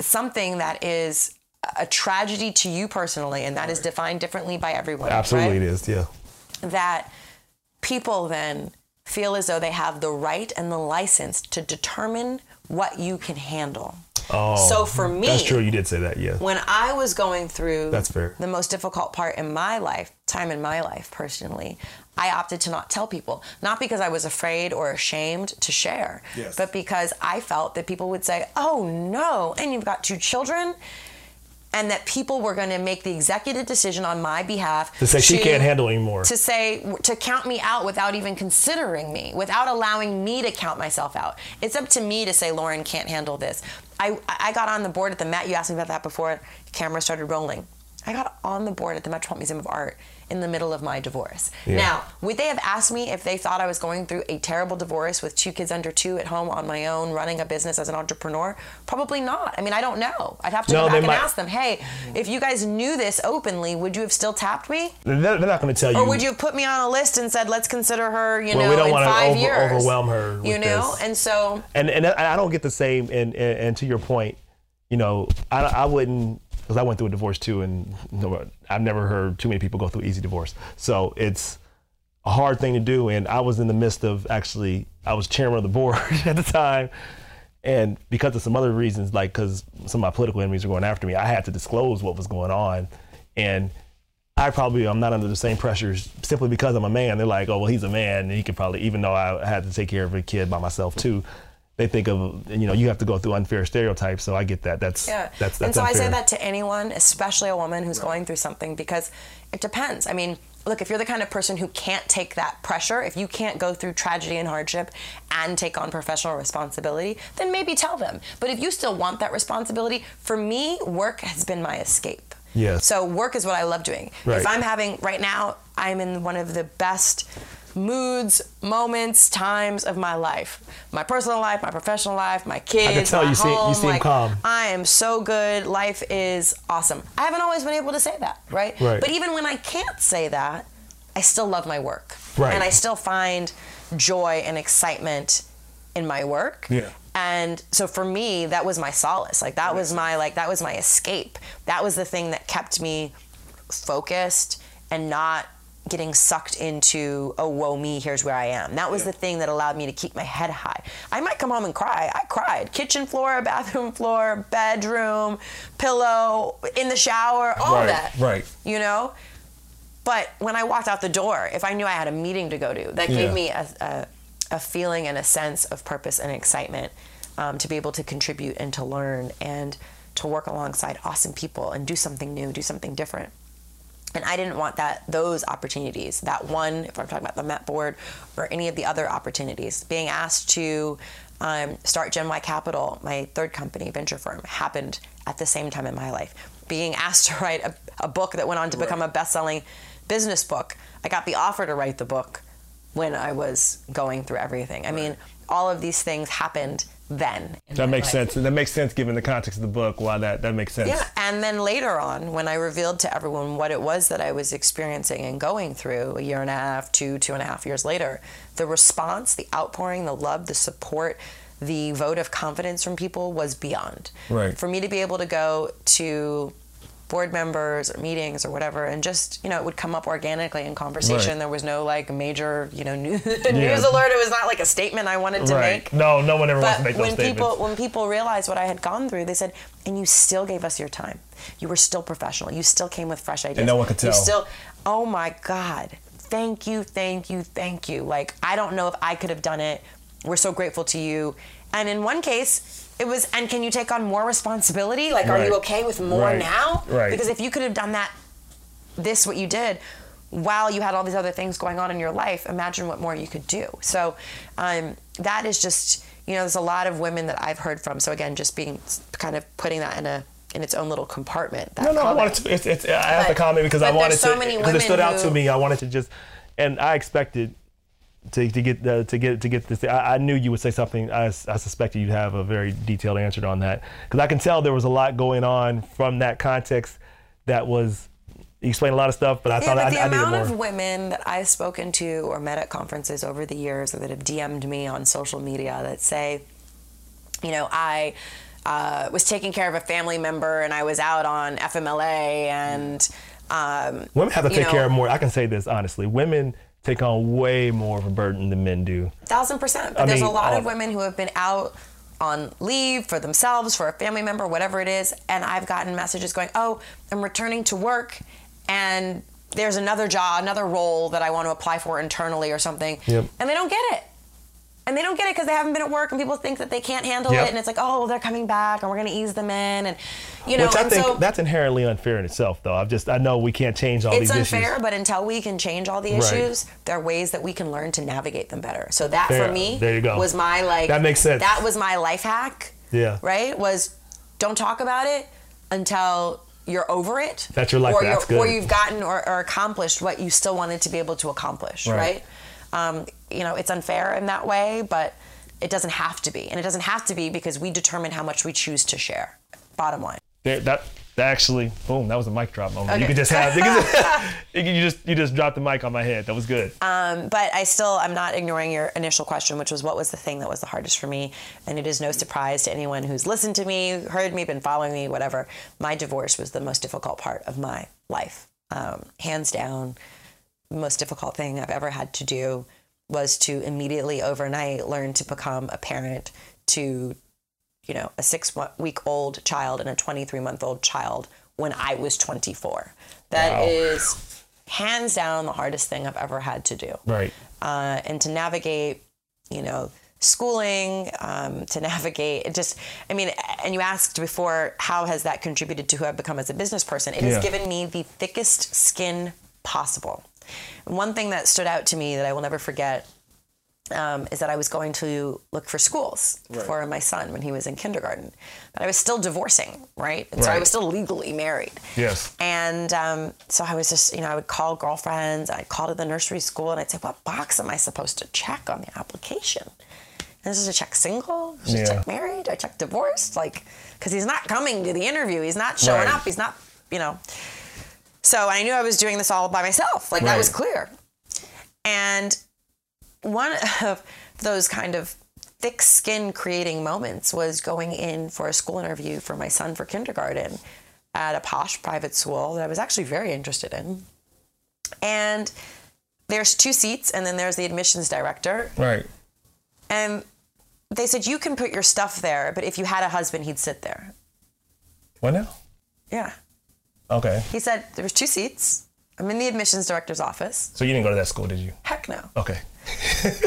something that is a tragedy to you personally and that is defined differently by everyone absolutely right? it is. Yeah, that people then feel as though they have the right and the license to determine what you can handle. Oh, so for me, that's true. You did say that. Yeah, when I was going through That's fair. the most difficult part in my life, time in my life personally, I opted to not tell people. Not because I was afraid or ashamed to share, Yes. but because I felt that people would say, oh no, and you've got two children. And that people were going to make the executive decision on my behalf to say she can't handle anymore. to say to count me out without even considering me without allowing me to count myself out it's up to me to say lauren can't handle this i i got on the board at the met you asked me about that before camera started rolling i got on the board at the metropolitan museum of art in the middle of my divorce Yeah. now would they have asked me if they thought i was going through a terrible divorce with two kids under two at home on my own running a business as an entrepreneur probably not i mean i don't know i'd have to No, go back and might- ask them hey if you guys knew this openly would you have still tapped me they're, they're not going to tell you. or would you have put me on a list and said, let's consider her, you Well, know, we don't in five over- years? overwhelm her You know? this. And so, and and I don't get the same. And and, and to your point, you know, I, I wouldn't because I went through a divorce too, and I've never heard too many people go through easy divorce. So it's a hard thing to do, and I was in the midst of actually, I was chairman of the board at the time, And because of some other reasons, like because some of my political enemies were going after me, I had to disclose what was going on. And I probably I'm not under the same pressures simply because I'm a man. They're like, oh well, he's a man, and he could probably, even though I had to take care of a kid by myself too. They think of you know you have to go through unfair stereotypes. So I get that. That's Yeah. that's that's and so I say that to anyone, especially a woman who's going through something, because it depends. I mean, look, if you're the kind of person who can't take that pressure, if you can't go through tragedy and hardship and take on professional responsibility, then maybe tell them. But if you still want that responsibility, for me, work has been my escape. Yes. So work is what I love doing. Right. If I'm having right now, I'm in one of the best moods, moments, times of my life. My personal life, my professional life, my kids, tell my you seem- you home, seem like, calm. I am so good. Life is awesome. I haven't always been able to say that, right? Right. But even when I can't say that, I still love my work. Right. And I still find joy and excitement in my work. Yeah. And so for me, that was my solace. Like that was my like that was my escape. That was the thing that kept me focused and not getting sucked into oh woe me here's where i am. That was the thing that allowed me to keep my head high. I might come home and cry. I cried. Kitchen floor bathroom floor bedroom pillow in the shower all Right, that right. you know? But when i walked out the door if i knew i had a meeting to go to that Yeah. gave me a, a, a feeling and a sense of purpose and excitement um, to be able to contribute and to learn and to work alongside awesome people and do something new do something different and I didn't want that those opportunities, that one, if I'm talking about the Met Board or any of the other opportunities, being asked to um, start Gen Y Capital, my third company, venture firm, happened at the same time in my life. Being asked to write a, a book that went on to become a best-selling business book, I got the offer to write the book when I was going through everything. I mean, all of these things happened then. That makes life. sense. That makes sense given the context of the book. Why that that makes sense. Yeah, and then later on, when I revealed to everyone what it was that I was experiencing and going through a year and a half, two, two and a half years later, the response, the outpouring, the love, the support, the vote of confidence from people was beyond. Right. For me to be able to go to board members or meetings or whatever and just you know it would come up organically in conversation Right. there was no like major you know news, news alert it was not like a statement i wanted to Right. make No, no one ever wants to make when those statements. people when people realized what I had gone through, they said, "And you still gave us your time. You were still professional. You still came with fresh ideas. And no one could tell. You still, oh my God, thank you, thank you, thank you. Like I don't know if I could have done it. We're so grateful to you. And in one case." It was, and can you take on more responsibility? Like, are you okay with more Right. now? Right. Because if you could have done that, this what you did, while you had all these other things going on in your life, imagine what more you could do. So um, that is just, you know, there's a lot of women that I've heard from. So again, just being kind of putting that in a in its own little compartment. That No, no, I comment. wanted to. It's, it's, I have But- to comment because I wanted so to because it stood out to me. I wanted to just, and I expected to, to get the, to get to get this. I, I knew you would say something. I, I suspected you'd have a very detailed answer on that because I can tell there was a lot going on from that context. That was you explained a lot of stuff, but I Yeah, thought but I, the I needed amount of women that I've spoken to or met at conferences over the years or that have DM'd me on social media that say, you know, I uh, was taking care of a family member and I was out on FMLA and. Um, Women have to take know, care of more. I can say this honestly. Women take on way more of a burden than men do. thousand percent. But I there's mean, a lot of uh, women who have been out on leave for themselves, for a family member, whatever it is, and I've gotten messages going, "Oh, I'm returning to work, and there's another job, another role that I want to apply for internally or something," Yep. and they don't get it. And they don't get it because they haven't been at work, and people think that they can't handle Yep. it, and it's like, oh, they're coming back, and we're going to ease them in, and you know, Which I think so that's inherently unfair in itself, though. I've just I know we can't change all it's these unfair, issues. but until we can change all the Right. issues, there are ways that we can learn to navigate them better. So that Fair. for me There you go. was my like That makes sense. That was my life hack. Yeah. Right? Was don't talk about it until you're over it. That's your life Or, hack. That's you're- or good. you've gotten or, or accomplished what you still wanted to be able to accomplish, Right. right? Um, you know, it's unfair in that way, but it doesn't have to be. And it doesn't have to be because we determine how much we choose to share. Bottom line. There- that that actually, boom, that was a mic drop moment. You could just have, you, could just, you just you just dropped the mic on my head. That was good. Um, but I still, I'm not ignoring your initial question, which was what was the thing that was the hardest for me? And it is no surprise to anyone who's listened to me, heard me, been following me, whatever. My divorce was the most difficult part of my life. Um, hands down, most difficult thing I've ever had to do was to immediately overnight learn to become a parent to you know, a six week old child and a 23 month old child when I was 24. That Wow. is hands down the hardest thing I've ever had to do. Right. Uh, and to navigate, you know, schooling, um, to navigate it just, I mean, and you asked before, how has that contributed to who I've become as a business person? It Yeah. has given me the thickest skin possible. One thing that stood out to me that I will never forget um, is that I was going to look for schools for my son when he was in kindergarten. But I was still divorcing, right? And so I was still legally married. Yes. And um, so I was just, you know, I would call girlfriends, I'd call to the nursery school, and I'd say, what box am I supposed to check on the application? And this is a check single? I Yeah. check married? I check divorced? Like, because he's not coming to the interview. He's not showing Right. up. He's not, you know. So I knew I was doing this all by myself. Like, that was clear. And one of those kind of thick skin creating moments was going in for a school interview for my son for kindergarten at a posh private school that I was actually very interested in. And there's two seats, and then there's the admissions director. Right. And they said, You can put your stuff there, but if you had a husband, he'd sit there. What now? Yeah. Okay. He said, There was two seats. I'm in the admissions director's office. So you didn't go to that school, did you? Heck no. Okay.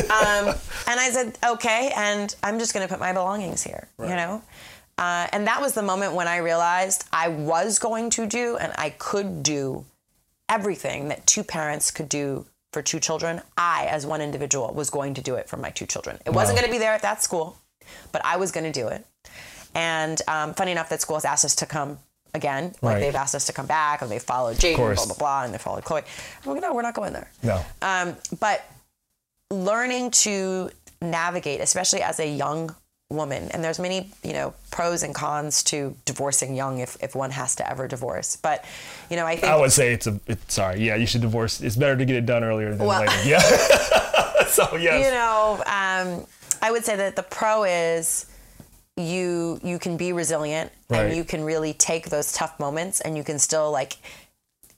Um, and I said, okay, and I'm just going to put my belongings here, you know? Uh, and that was the moment when I realized I was going to do and I could do everything that two parents could do for two children. I, as one individual, was going to do it for my two children. It wasn't going to be there at that school, but I was going to do it. And um, funny enough, that school has asked us to come again. Like Right. they've asked us to come back, and they followed Jaden, blah blah blah, and they followed Chloe. I'm like, no, we're not going there. No. Um, but learning to navigate, especially as a young woman, and there's many, you know, pros and cons to divorcing young if, if one has to ever divorce. But, you know, I think I would say it's a. It's, sorry. Yeah, you should divorce. It's better to get it done earlier than Well- later. Yeah. so yes. you know, um, I would say that the pro is you you can be resilient Right. and you can really take those tough moments and you can still like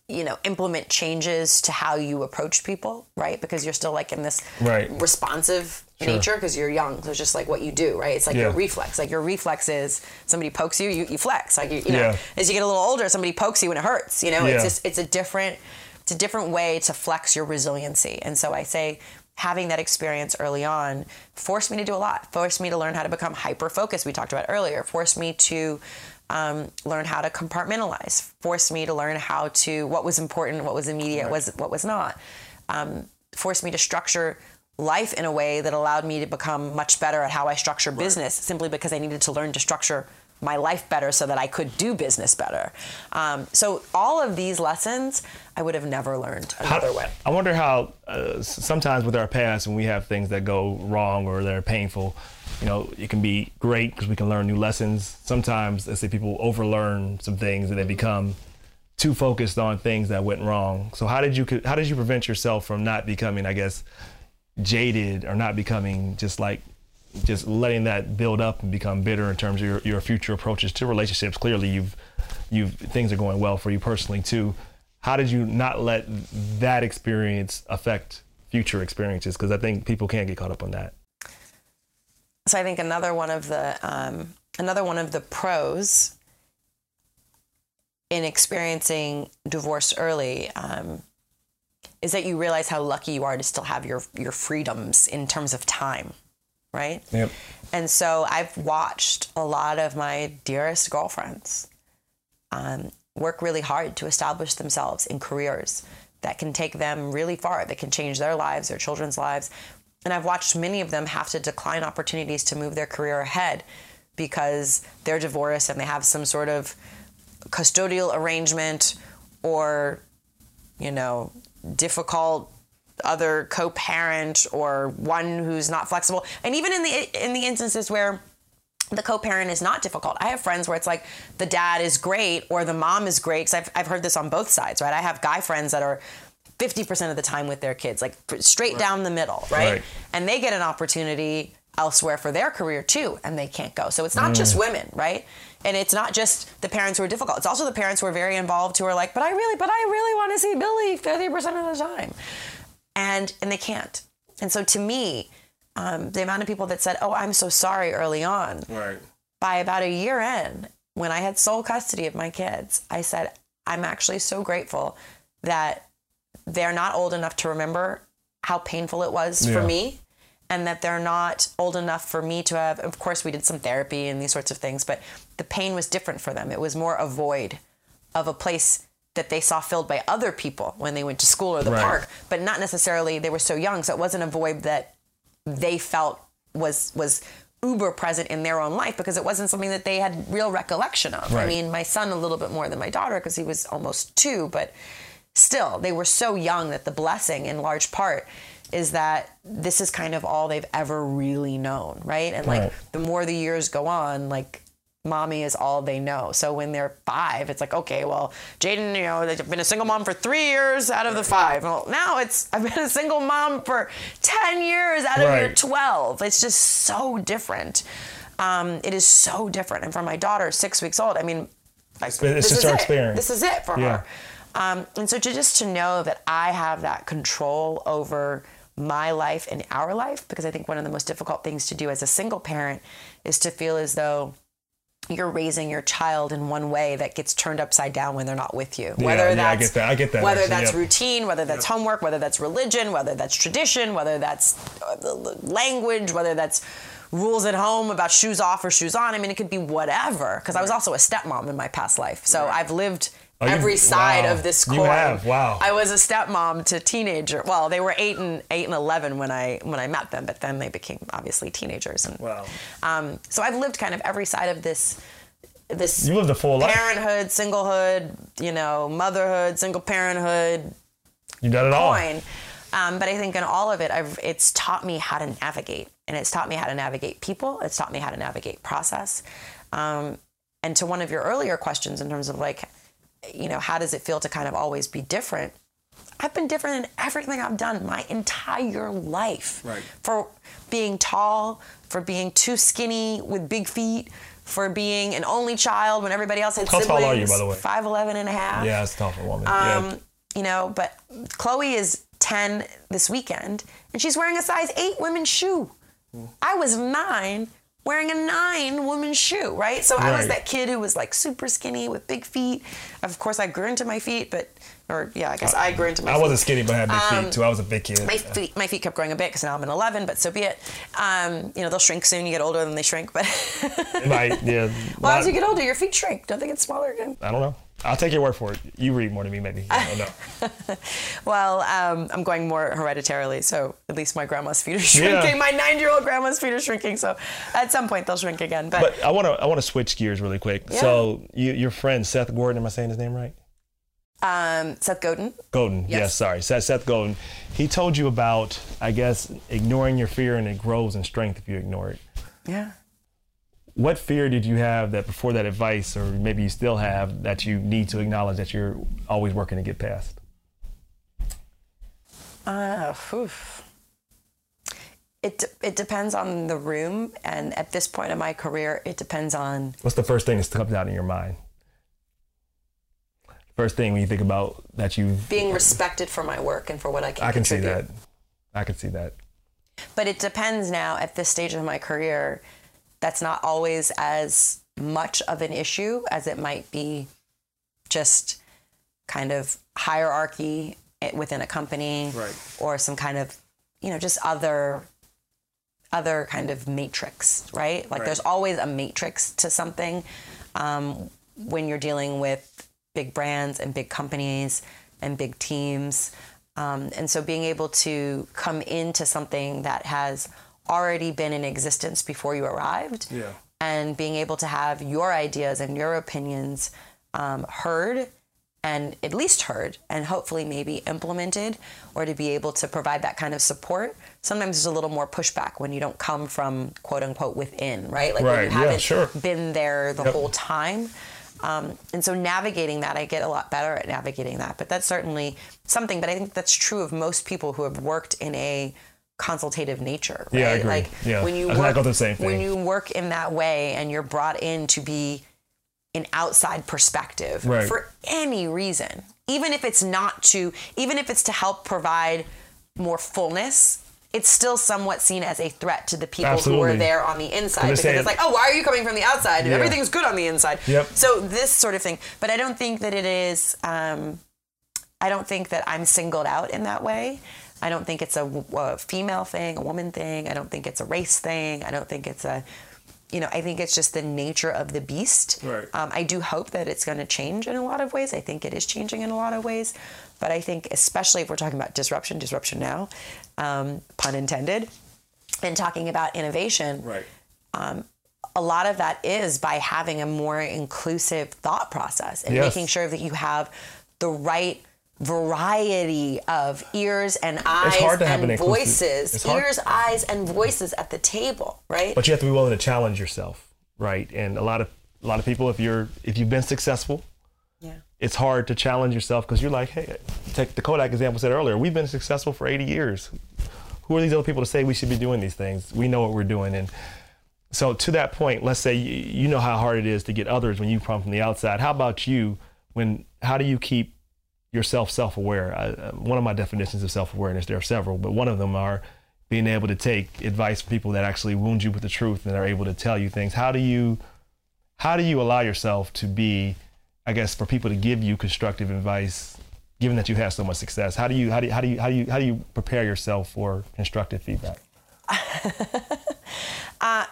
you know implement changes to how you approach people right? Because you're still like in this Right. responsive nature because you're young. So it's just like what you do right? It's like your reflex. Like your reflex is somebody pokes you you, you flex. Like you, you know Yeah. as you get a little older somebody pokes you and it hurts you know? It's just it's a different it's a different way to flex your resiliency. And so i say having that experience early on forced me to do a lot forced me to learn how to become hyper focused we talked about earlier forced me to um, learn how to compartmentalize forced me to learn how to what was important what was immediate was what was not um, forced me to structure life in a way that allowed me to become much better at how i structure business simply because i needed to learn to structure my life better so that I could do business better. Um, so all of these lessons I would have never learned another way. I wonder how uh, sometimes with our past, when we have things that go wrong or that are painful, you know, it can be great because we can learn new lessons. Sometimes, let's say people overlearn some things and they become too focused on things that went wrong. So how did you how did you prevent yourself from not becoming, I guess, jaded or not becoming just like just letting that build up and become bitter in terms of your, your future approaches to relationships. Clearly, you've you've things are going well for you personally too. How did you not let that experience affect future experiences? Because I think people can get caught up on that. So I think another one of the um, another one of the pros in experiencing divorce early um, is that you realize how lucky you are to still have your your freedoms in terms of time, right? Yep. And so I've watched a lot of my dearest girlfriends um, work really hard to establish themselves in careers that can take them really far, that can change their lives, their children's lives. And I've watched many of them have to decline opportunities to move their career ahead because they're divorced and they have some sort of custodial arrangement or, you know, difficult other co-parent or one who's not flexible. And even in the in the instances where the co-parent is not difficult i have friends where it's like the dad is great or the mom is great because I've, I've heard this on both sides right? I have guy friends that are 50% of the time with their kids like straight down the middle right? Right. and they get an opportunity elsewhere for their career too and they can't go. So it's not just mm. women right? And it's not just the parents who are difficult. It's also the parents who are very involved who are like but i really but i really want to see billy 50% of the time and and they can't. And so to me, um, the amount of people that said, "Oh, I'm so sorry" early on, Right. by about a year in, when I had sole custody of my kids, I said, I'm actually so grateful that they're not old enough to remember how painful it was Yeah. for me and that they're not old enough for me to have of course we did some therapy and these sorts of things but the pain was different for them it was more a void of a place that they saw filled by other people when they went to school or the Right. park but not necessarily they were so young so it wasn't a void that they felt was was uber present in their own life because it wasn't something that they had real recollection of. I mean, my son a little bit more than my daughter because he was almost two, but still, they were so young that the blessing, in large part, is that this is kind of all they've ever really known, right? And like the more the years go on, like mommy is all they know. So when they're five, it's like, okay, well, Jaden, you know, they've been a single mom for three years out of the five. Well, now it's, I've been a single mom for 10 years out of your 12. It's just so different. Um, it is so different. And for my daughter, six weeks old, I mean, like, it's this just is her it. experience. This is it for Yeah. her. Um, and so to just to know that I have that control over my life and our life, because I think one of the most difficult things to do as a single parent is to feel as though you're raising your child in one way that gets turned upside down when they're not with you. Whether yeah, I that's get that. I get that, Whether actually, that's routine, whether that's homework, whether that's religion, whether that's tradition, whether that's uh, language, whether that's rules at home about shoes off or shoes on. I mean, it could be whatever. Because I was also a stepmom in my past life, so I've lived Oh, you- every side wow. of this You coin. have, wow. I was a stepmom to teenager. Well, they were eight and eight and eleven when I when I met them, but then they became obviously teenagers. And Wow. um, so I've lived kind of every side of this this You lived a full life. parenthood, singlehood, you know, motherhood, single parenthood, You done it all. coin. Um, but I think in all of it, I've it's taught me how to navigate, and it's taught me how to navigate people. It's taught me how to navigate process. Um, and to one of your earlier questions, in terms of like, you know, how does it feel to kind of always be different? I've been different in everything I've done my entire life. Right. For being tall, for being too skinny with big feet, for being an only child when everybody else had How tall siblings. are you, by the way? 5'11 and a half. Yeah, it's tall for a woman. Um, yeah. you know, but Chloe is 10 this weekend and she's wearing a size 8 women's shoe. I was 9 wearing a 9 woman shoe, right? So I was that kid who was like super skinny with big feet. Of course, I grew into my feet, but or yeah, I guess I grew into my I feet. wasn't skinny, but I had big feet too. I was a big kid. Um, My feet, my feet kept growing a bit because now I'm an 11, but so be it. Um, you know, they'll shrink soon. You get older, then they shrink. But Like, yeah. well, as you get older, your feet shrink. Don't they get smaller again? I don't know. I'll take your word for it. You read more than me, maybe. I don't know. Well, um, I'm going more hereditarily, so at least my grandma's feet are shrinking. My nine-year-old grandma's feet are shrinking, so at some point they'll shrink again. But, But I want to I want to switch gears really quick. Yeah. So you, your friend Seth Gordon, am I saying his name right? um, Seth Godin, Golden. Yes. Yes. sorry. Seth, Seth Golden. He told you about, I guess, ignoring your fear and it grows in strength if you ignore it. yeah. What fear did you have that before that advice, or maybe you still have, that you need to acknowledge that you're always working to get past? Uh, oof. It it depends on the room, and at this point in my career, it depends on What's the first thing that comes out in your mind? First thing when you think about that you, being respected for my work and for what I can. I can see that. I can see that. But it depends now at this stage of my career. That's not always as much of an issue as it might be just kind of hierarchy within a company Right. or some kind of, you know, just other other kind of matrix, right? Like Right. there's always a matrix to something um, when you're dealing with big brands and big companies and big teams. Um, and so being able to come into something that has already been in existence before you arrived Yeah. and being able to have your ideas and your opinions um, heard and at least heard and hopefully maybe implemented or to be able to provide that kind of support sometimes there's a little more pushback when you don't come from quote unquote within right like when you haven't sure. been there the Yep. whole time um, and so navigating that i get a lot better at navigating that but that's certainly something but i think that's true of most people who have worked in a consultative nature right Yeah, I agree. like Yeah, when you I think I work, the same when you work in that way and you're brought in to be an outside perspective Right. for any reason even if it's not to even if it's to help provide more fullness it's still somewhat seen as a threat to the people Absolutely. who are there on the inside because it's like, oh, why are you coming from the outside? And Yeah. everything's good on the inside. Yep. So this sort of thing. But I don't think that it is. Um, I don't think that I'm singled out in that way. I don't think it's a female thing, a woman thing. I don't think it's a race thing. I don't think it's a, you know, I think it's just the nature of the beast. Right. Um, I do hope that it's going to change in a lot of ways. I think it is changing in a lot of ways. But I think, especially if we're talking about disruption, disruption now, um, pun intended, and talking about innovation, Right. a lot of that is by having a more inclusive thought process and Yes. making sure that you have the right variety of ears and eyes hard to have and an voices ears eyes and voices at the table right But you have to be willing to challenge yourself, right? And a lot of a lot of people, if you're if you've been successful, yeah it's hard to challenge yourself because you're like, hey, take the Kodak example I said earlier. We've been successful for 80 years. Who are these other people to say we should be doing these things? We know what we're doing, and so to that point, let's say you, you know how hard it is to get others when you come from the outside. How about you? When how do you keep yourself self-aware? I, uh, one of my definitions of self-awareness, there are several, but one of them are being able to take advice from people that actually wound you with the truth and are able to tell you things. How do you how do you allow yourself to be i guess for people to give you constructive advice given that you have so much success how do you how do you how do you how do you, how do you prepare yourself for constructive feedback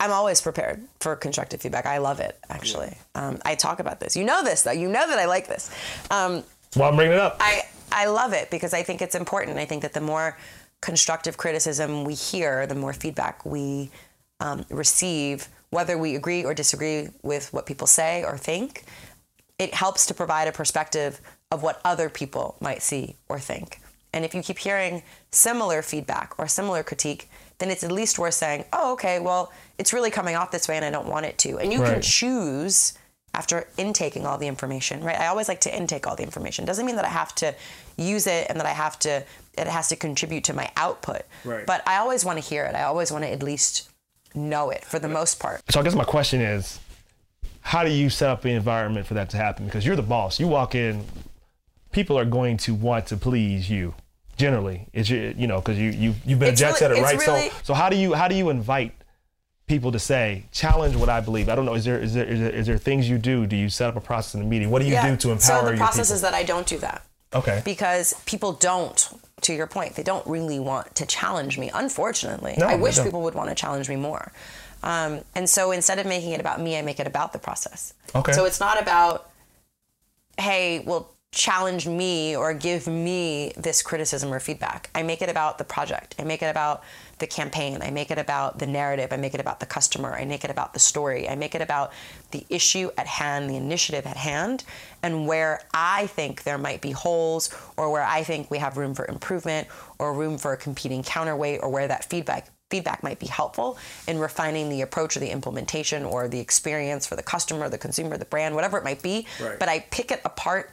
i'm always prepared for constructive feedback. I love it actually. Um, i talk about this. You know this though. You know that i like this. Um, well i'm bringing it up. I, I love it because I think it's important. I think that the more constructive criticism we hear, the more feedback we um, receive, whether we agree or disagree with what people say or think, it helps to provide a perspective of what other people might see or think. And if you keep hearing similar feedback or similar critique, then it's at least worth saying, oh, okay, well, it's really coming off this way and I don't want it to. And you can choose after intaking all the information, right? I always like to intake all the information. Doesn't mean that I have to use it and that I have to, it has to contribute to my output. Right. But I always want to hear it. I always want to at least know it for the most part. so i guess my question is how do you set up the environment for that to happen because you're the boss you walk in people are going to want to please you generally it's your, you know because you, you you've been It's a jet setter it's right? Really- so so how do you how do you invite people to say challenge what i believe i don't know is there is there is there, is there things you do? Do you set up a process in a meeting? What do you do to empower so the your process is that I don't do that. okay. Because people don't to your point they don't really want to challenge me unfortunately. No, i wish people would want to challenge me more. Um, and so instead of making it about me i make it about the process. Okay. so it's not about hey well challenge me or give me this criticism or feedback. I make it about the project. I make it about the campaign. I make it about the narrative. I make it about the customer. I make it about the story. I make it about the issue at hand the initiative at hand and where i think there might be holes or where i think we have room for improvement or room for a competing counterweight or where that feedback feedback might be helpful in refining the approach or the implementation or the experience for the customer the consumer the brand whatever it might be. Right. but i pick it apart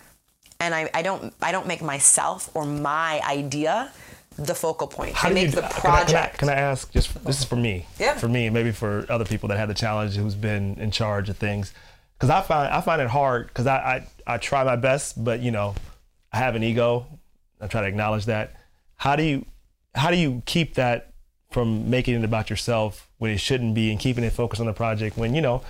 and I, I don't I don't make myself or my idea the focal point. How I make the can I- project. Can I, can I ask? Just this is for me. Yeah. For me, and maybe for other people that had the challenge, who's been in charge of things, because I find I find it hard because I, I I try my best, but you know, I have an ego. I try to acknowledge that. How do you how do you keep that from making it about yourself when it shouldn't be, and keeping it focused on the project when you know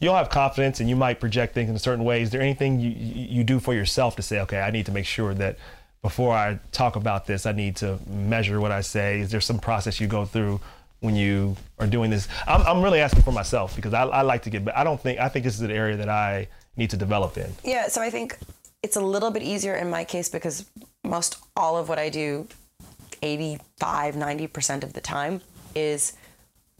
you'll have confidence and you might project things in certain way? Is there anything you you you do for yourself to say, okay, I need to make sure that before I talk about this, I need to measure what I say. Is there some process you go through when you are doing this? I'm, I'm really asking for myself because I, I like to get, but I don't think, I think this is an area that I need to develop in. Yeah, so I think it's a little bit easier in my case because most all of what I do 85 90% of the time is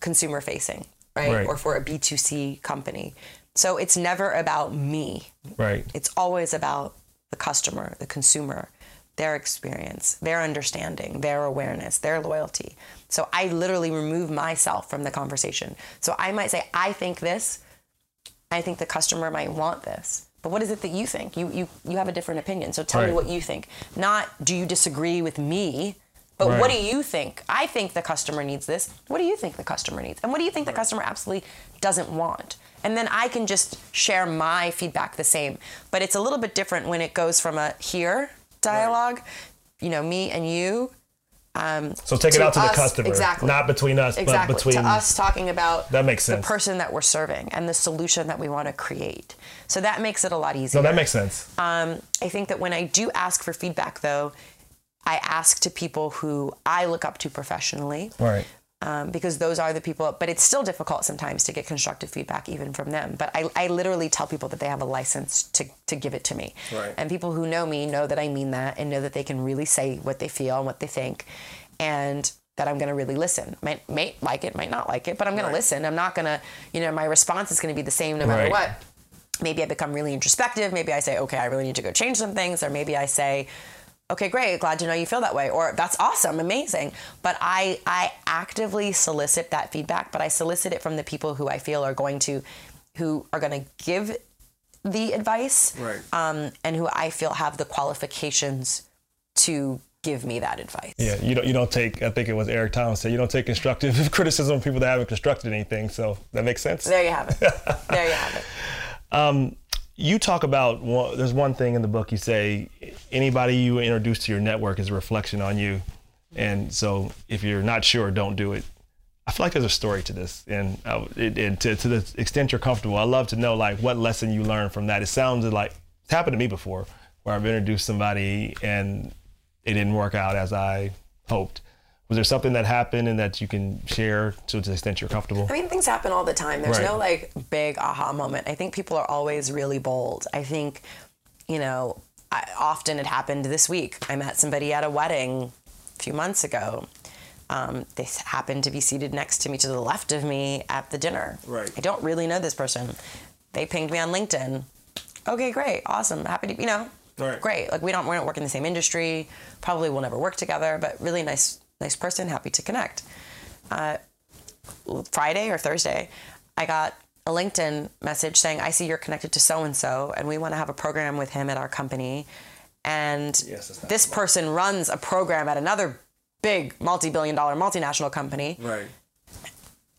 consumer facing, right? Right. Or for a B2C company. So it's never about me. Right. It's always about the customer, the consumer, their experience, their understanding, their awareness, their loyalty. So I literally remove myself from the conversation. So I might say, I think this, I think the customer might want this. But what is it that you think? You you you have a different opinion. So tell me what you think. Not do you disagree with me, but Right. what do you think? I think the customer needs this. What do you think the customer needs? And what do you think the customer absolutely doesn't want? And then I can just share my feedback the same. But it's a little bit different when it goes from a here dialogue, you know, me and you, so take it out to us- the customer, exactly. not between us, exactly but between to us talking about That makes sense. the person that we're serving and the solution that we want to create. So that makes it a lot easier. No, that makes sense. Um, I think that when I do ask for feedback, though, I ask to people who I look up to professionally. right. Um, because those are the people, but it's still difficult sometimes to get constructive feedback even from them. But I, I literally tell people that they have a license to, to give it to me. Right. And people who know me know that I mean that and know that they can really say what they feel and what they think and that I'm going to really listen. Might, might like it, might not like it, but I'm going Right. to listen. I'm not going to, you know, my response is going to be the same no matter Right. what maybe I become really introspective. Maybe I say, okay, I really need to go change some things. Or maybe I say, okay, great, glad to know you feel that way. Or that's awesome, amazing. But I, I actively solicit that feedback, but I solicit it from the people who I feel are going to, who are going to give the advice Right. um, and who I feel have the qualifications to give me that advice. Yeah, you don't you don't take. I think it was Eric Thomas said you don't take constructive criticism from people that haven't constructed anything. So that makes sense. There you have it. there you have it. you talk about one, there's one thing in the book you say anybody you introduce to your network is a reflection on you. And so if you're not sure don't do it. I feel like there's a story to this and, it, and to, to the extent you're comfortable I'd love to know like what lesson you learned from that. It sounded like it's happened to me before where i've introduced somebody and it didn't work out as i hoped was there something that happened and that you can share to the extent you're comfortable I mean, things happen all the time. There's Right. no like big aha moment. I think people are always really bold. I think, you know, I, often it happened this week. I met somebody at a wedding a few months ago. Um, they happened to be seated next to me to the left of me at the dinner. Right. I don't really know this person. They pinged me on LinkedIn. Okay, great, awesome, happy to, you know, Right. great. Like we don't, we don't work in the same industry. Probably will never work together, but really nice, nice person. Happy to connect. Uh, Friday or Thursday, I got a LinkedIn message saying, I see you're connected to so and so, and we want to have a program with him at our company. And Yes, this person runs a program at another big multi billion dollar multinational company. right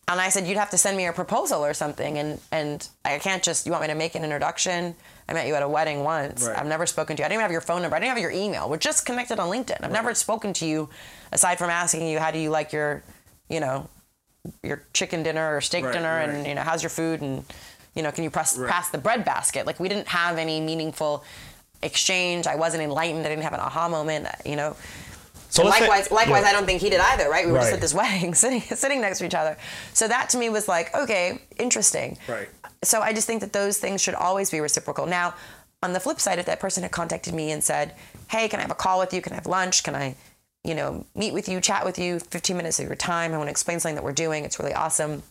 And I said, You'd have to send me a proposal or something. And, and I can't just, you want me to make an introduction? I met you at a wedding once. Right. I've never spoken to you. I didn't even have your phone number. I didn't have your email. We're just connected on LinkedIn. I've never spoken to you aside from asking you, How do you like your, you know, your chicken dinner or steak Right, dinner? right. And, you know, how's your food? And, you know, can you press, Right. pass the bread basket? Like, we didn't have any meaningful exchange. I wasn't enlightened. I didn't have an aha moment, you know. So let's say- likewise, likewise, yeah. I don't think he did either, right? We were just at this wedding, sitting sitting next to each other. So that to me was like, okay, interesting. Right. So I just think that those things should always be reciprocal. Now, on the flip side, if that person had contacted me and said, "Hey, can I have a call with you? Can I have lunch? Can I, you know, meet with you, chat with you, 15 minutes of your time? I want to explain something that we're doing. It's really awesome."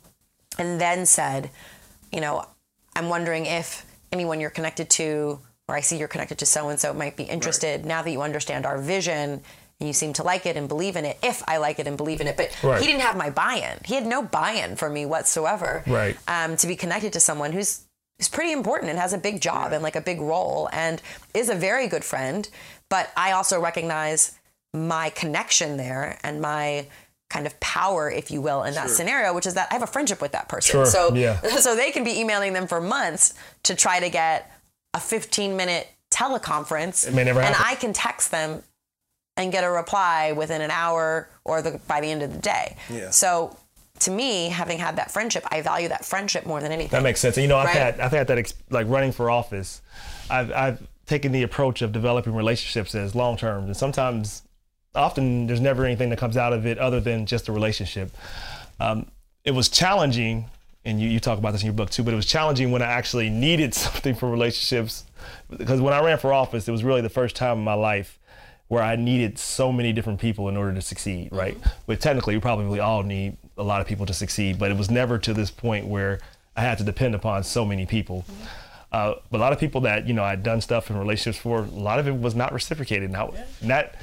And then said, you know, I'm wondering if anyone you're connected to, or I see you're connected to so and so, might be interested now that you understand our vision you seem to like it and believe in it. If I like it and believe in it, but Right. he didn't have my buy-in. He had no buy-in for me whatsoever. Right. Um, to be connected to someone who's who's pretty important and has a big job and like a big role and is a very good friend. But I also recognize my connection there and my kind of power, if you will, in that scenario, which is that I have a friendship with that person. Sure, So yeah. so they can be emailing them for months to try to get a 15 minute teleconference. It may never and. I can text them and get a reply within an hour or the by the end of the day. Yeah. So to me, having had that friendship, I value that friendship more than anything. That makes sense. And you know, I've Right. had I've had that ex- like running for office. I've I've taken the approach of developing relationships as long term, and sometimes, often, there's never anything that comes out of it other than just a relationship. Um, it was challenging, and you, you talk about this in your book too. But it was challenging when I actually needed something for relationships, because when I ran for office, it was really the first time in my life where I needed so many different people in order to succeed, right? But technically, we probably all need a lot of people to succeed, but it was never to this point where I had to depend upon so many people. Uh, but a lot of people that you know I'd done stuff in relationships for, a lot of it was not reciprocated. Now, that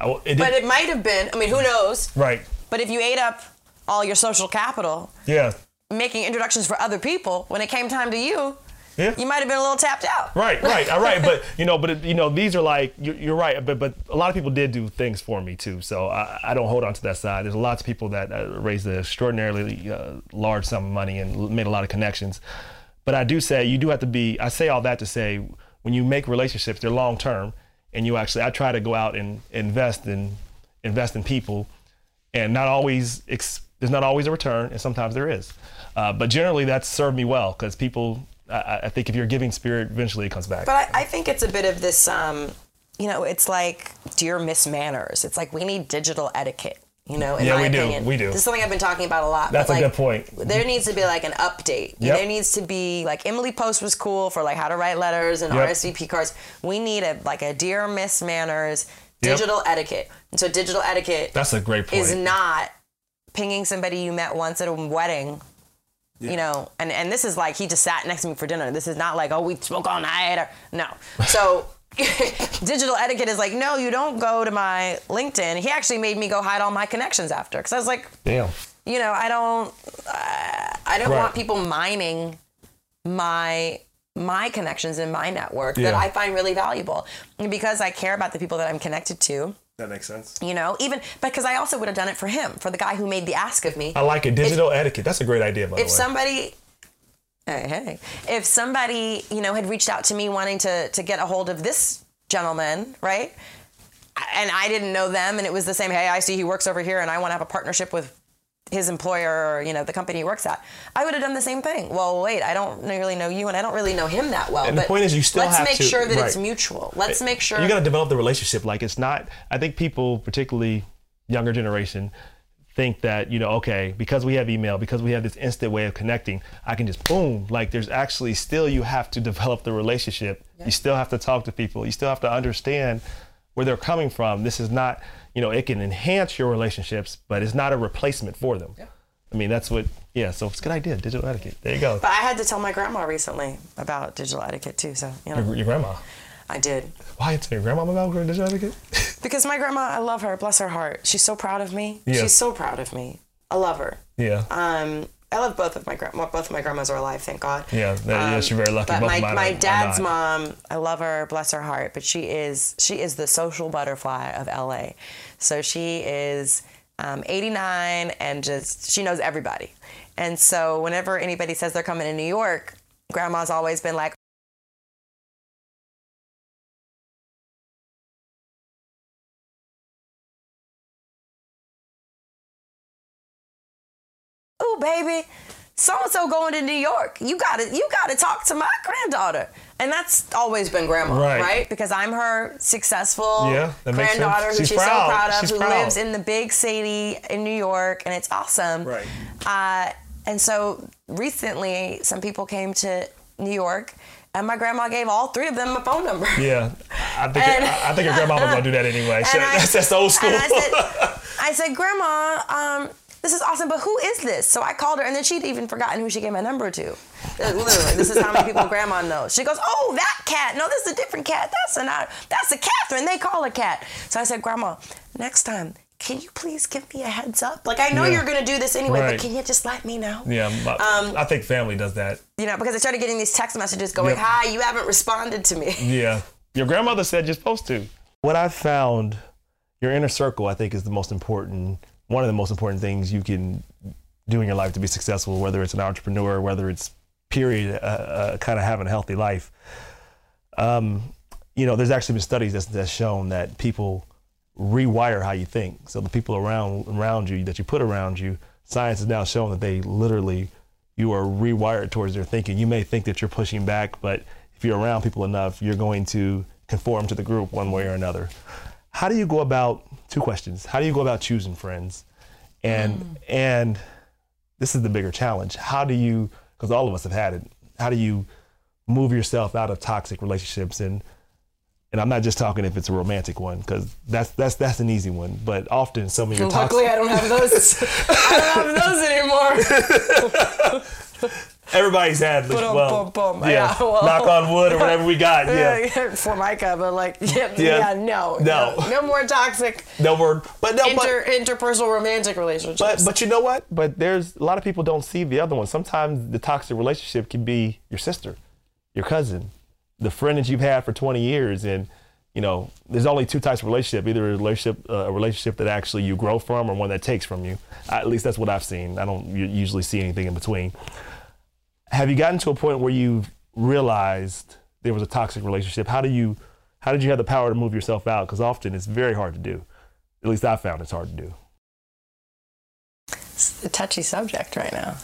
I, it but it might have been. I mean, who knows? right? But if you ate up all your social capital Yeah, making introductions for other people, when it came time to you, yeah. you might have been a little tapped out. Right, right, all right. But you know, but it, you know, these are like you're, you're right. But but a lot of people did do things for me too. So I, I don't hold on to that side. There's lots of people that uh, raised an extraordinarily uh, large sum of money and made a lot of connections. But I do say you do have to be. I say all that to say when you make relationships, they're long term, and you actually. I try to go out and invest in invest in people, and not always ex- there's not always a return, and sometimes there is. Uh, but generally, that's served me well because people. I, I think if you're giving spirit, eventually it comes back. But I, I think it's a bit of this, um, you know, it's like dear Miss Manners. It's like we need digital etiquette. You know, in Yeah, my we do. opinion, We do. This is something I've been talking about a lot. That's a like, good point. There needs to be like an update. Yep. There needs to be like Emily Post was cool for like how to write letters and Yep. RSVP cards. We need a like a dear Miss Manners Yep. digital etiquette. And so digital etiquette That's a great point. is not pinging somebody you met once at a wedding. You know, and, and this is like he just sat next to me for dinner. This is not like, oh, we spoke all night or no. So digital etiquette is like, no, you don't go to my LinkedIn. He actually made me go hide all my connections after because I was like, Damn. you know, I don't, uh, I don't Right. want people mining my my connections in my network that I find really valuable and because I care about the people that I'm connected to. That makes sense. You know, even because I also would have done it for him, for the guy who made the ask of me. I like it. Digital etiquette. That's a great idea, by the way. if somebody hey, hey if somebody you know had reached out to me wanting to to get a hold of this gentleman right and i didn't know them and it was the same hey i see he works over here and i want to have a partnership with his employer or you know the company he works at i would have done the same thing well wait i don't really know you and i don't really know him that well And the but point is you still let's make to- sure that it's mutual let's make sure you got to develop the relationship. Like it's not. I think people, particularly younger generation, think that you know, okay, because we have email, because we have this instant way of connecting, I can just boom. Like there's actually still you have to develop the relationship. You still have to talk to people. You still have to understand where they're coming from. This is not, you know, it can enhance your relationships, but it's not a replacement for them. Yeah. I mean, that's what. Yeah. So it's a good idea. Digital etiquette. There you go. but i had to tell my grandma recently about digital etiquette too so you know Your, your grandma. i did Why you tell your grandma about digital etiquette? Because my grandma, I love her. Bless her heart. She's so proud of me. Yeah. She's so proud of me. I love her. yeah. Um, I love both of my grandma. Both of my grandmas are alive, thank God. Yeah, that- yes, you're very lucky. But Both my, my dad's mom, I love her. Bless her heart. But she is she is the social butterfly of LA. So she is um, 89 and just she knows everybody. And so whenever anybody says they're coming to New York, grandma's always been like, baby, so and so going to New York. You got to you got to talk to my granddaughter." And that's always been grandma, Right. right? Because I'm her successful Yeah, granddaughter who She's she's, proud. so proud of, She's who proud. lives in the big city in New York, and it's awesome. Right. Uh, and so recently, some people came to New York, and my grandma gave all three of them a phone number. Yeah, I think And- I, I think your grandma was gonna do that anyway. So I- that's that's old school. I said, I said, Grandma, um, this is awesome, but who is this? So I called her, and then she'd even forgotten who she gave my number to. Literally, this is how many people Grandma knows. She goes, "Oh, that cat. No, this is a different cat. That's a not. That's a Catherine. They call her cat." So I said, "Grandma, next time." Can you please give me a heads up? Like I know Yeah. you're gonna do this anyway, Right. but can you just let me know? yeah, Um, I think family does that. You know, because I started getting these text messages going, Yep. "Hi, you haven't responded to me." Yeah, your grandmother said you're supposed to. What I've found, your inner circle, I think, is the most important. One of the most important things you can do in your life to be successful, whether it's an entrepreneur, whether it's period, uh, uh, kind of having a healthy life. Um, you know, there's actually been studies that's, that's shown that people rewire how you think. So the people around around you that you put around you, science has now shown that they literally you are rewired towards their thinking. You may think that you're pushing back, but if you're around people enough, you're going to conform to the group one way or another. How do you go about two questions? How do you go about choosing friends? And and this is the bigger challenge. How do you because all of us have had it. How do you move yourself out of toxic relationships and and I'm not just talking if it's a romantic one because that's that's that's an easy one. But often some of your toxic Luckily, I don't have those. I don't have those anymore. everybody's had Boom, well, boom, boom. yeah, Yeah, well. knock on wood or whatever we got. Yeah, Formica, but like, yeah, Yeah. yeah, no, No. no, no more toxic no more, But no, but interpersonal romantic relationships. But but you know what? But there's a lot of people don't see the other one. Sometimes the toxic relationship can be your sister, your cousin, the friend that you've had for 20 years, and you know there's only two types of relationship: either a relationship uh, a relationship that actually you grow from, or one that takes from you. At least that's what I've seen. I don't usually see anything in between. Have you gotten to a point where you've realized there was a toxic relationship? How do you how did you have the power to move yourself out? Because often it's very hard to do. At least I found it's hard to do. It's a touchy subject right now.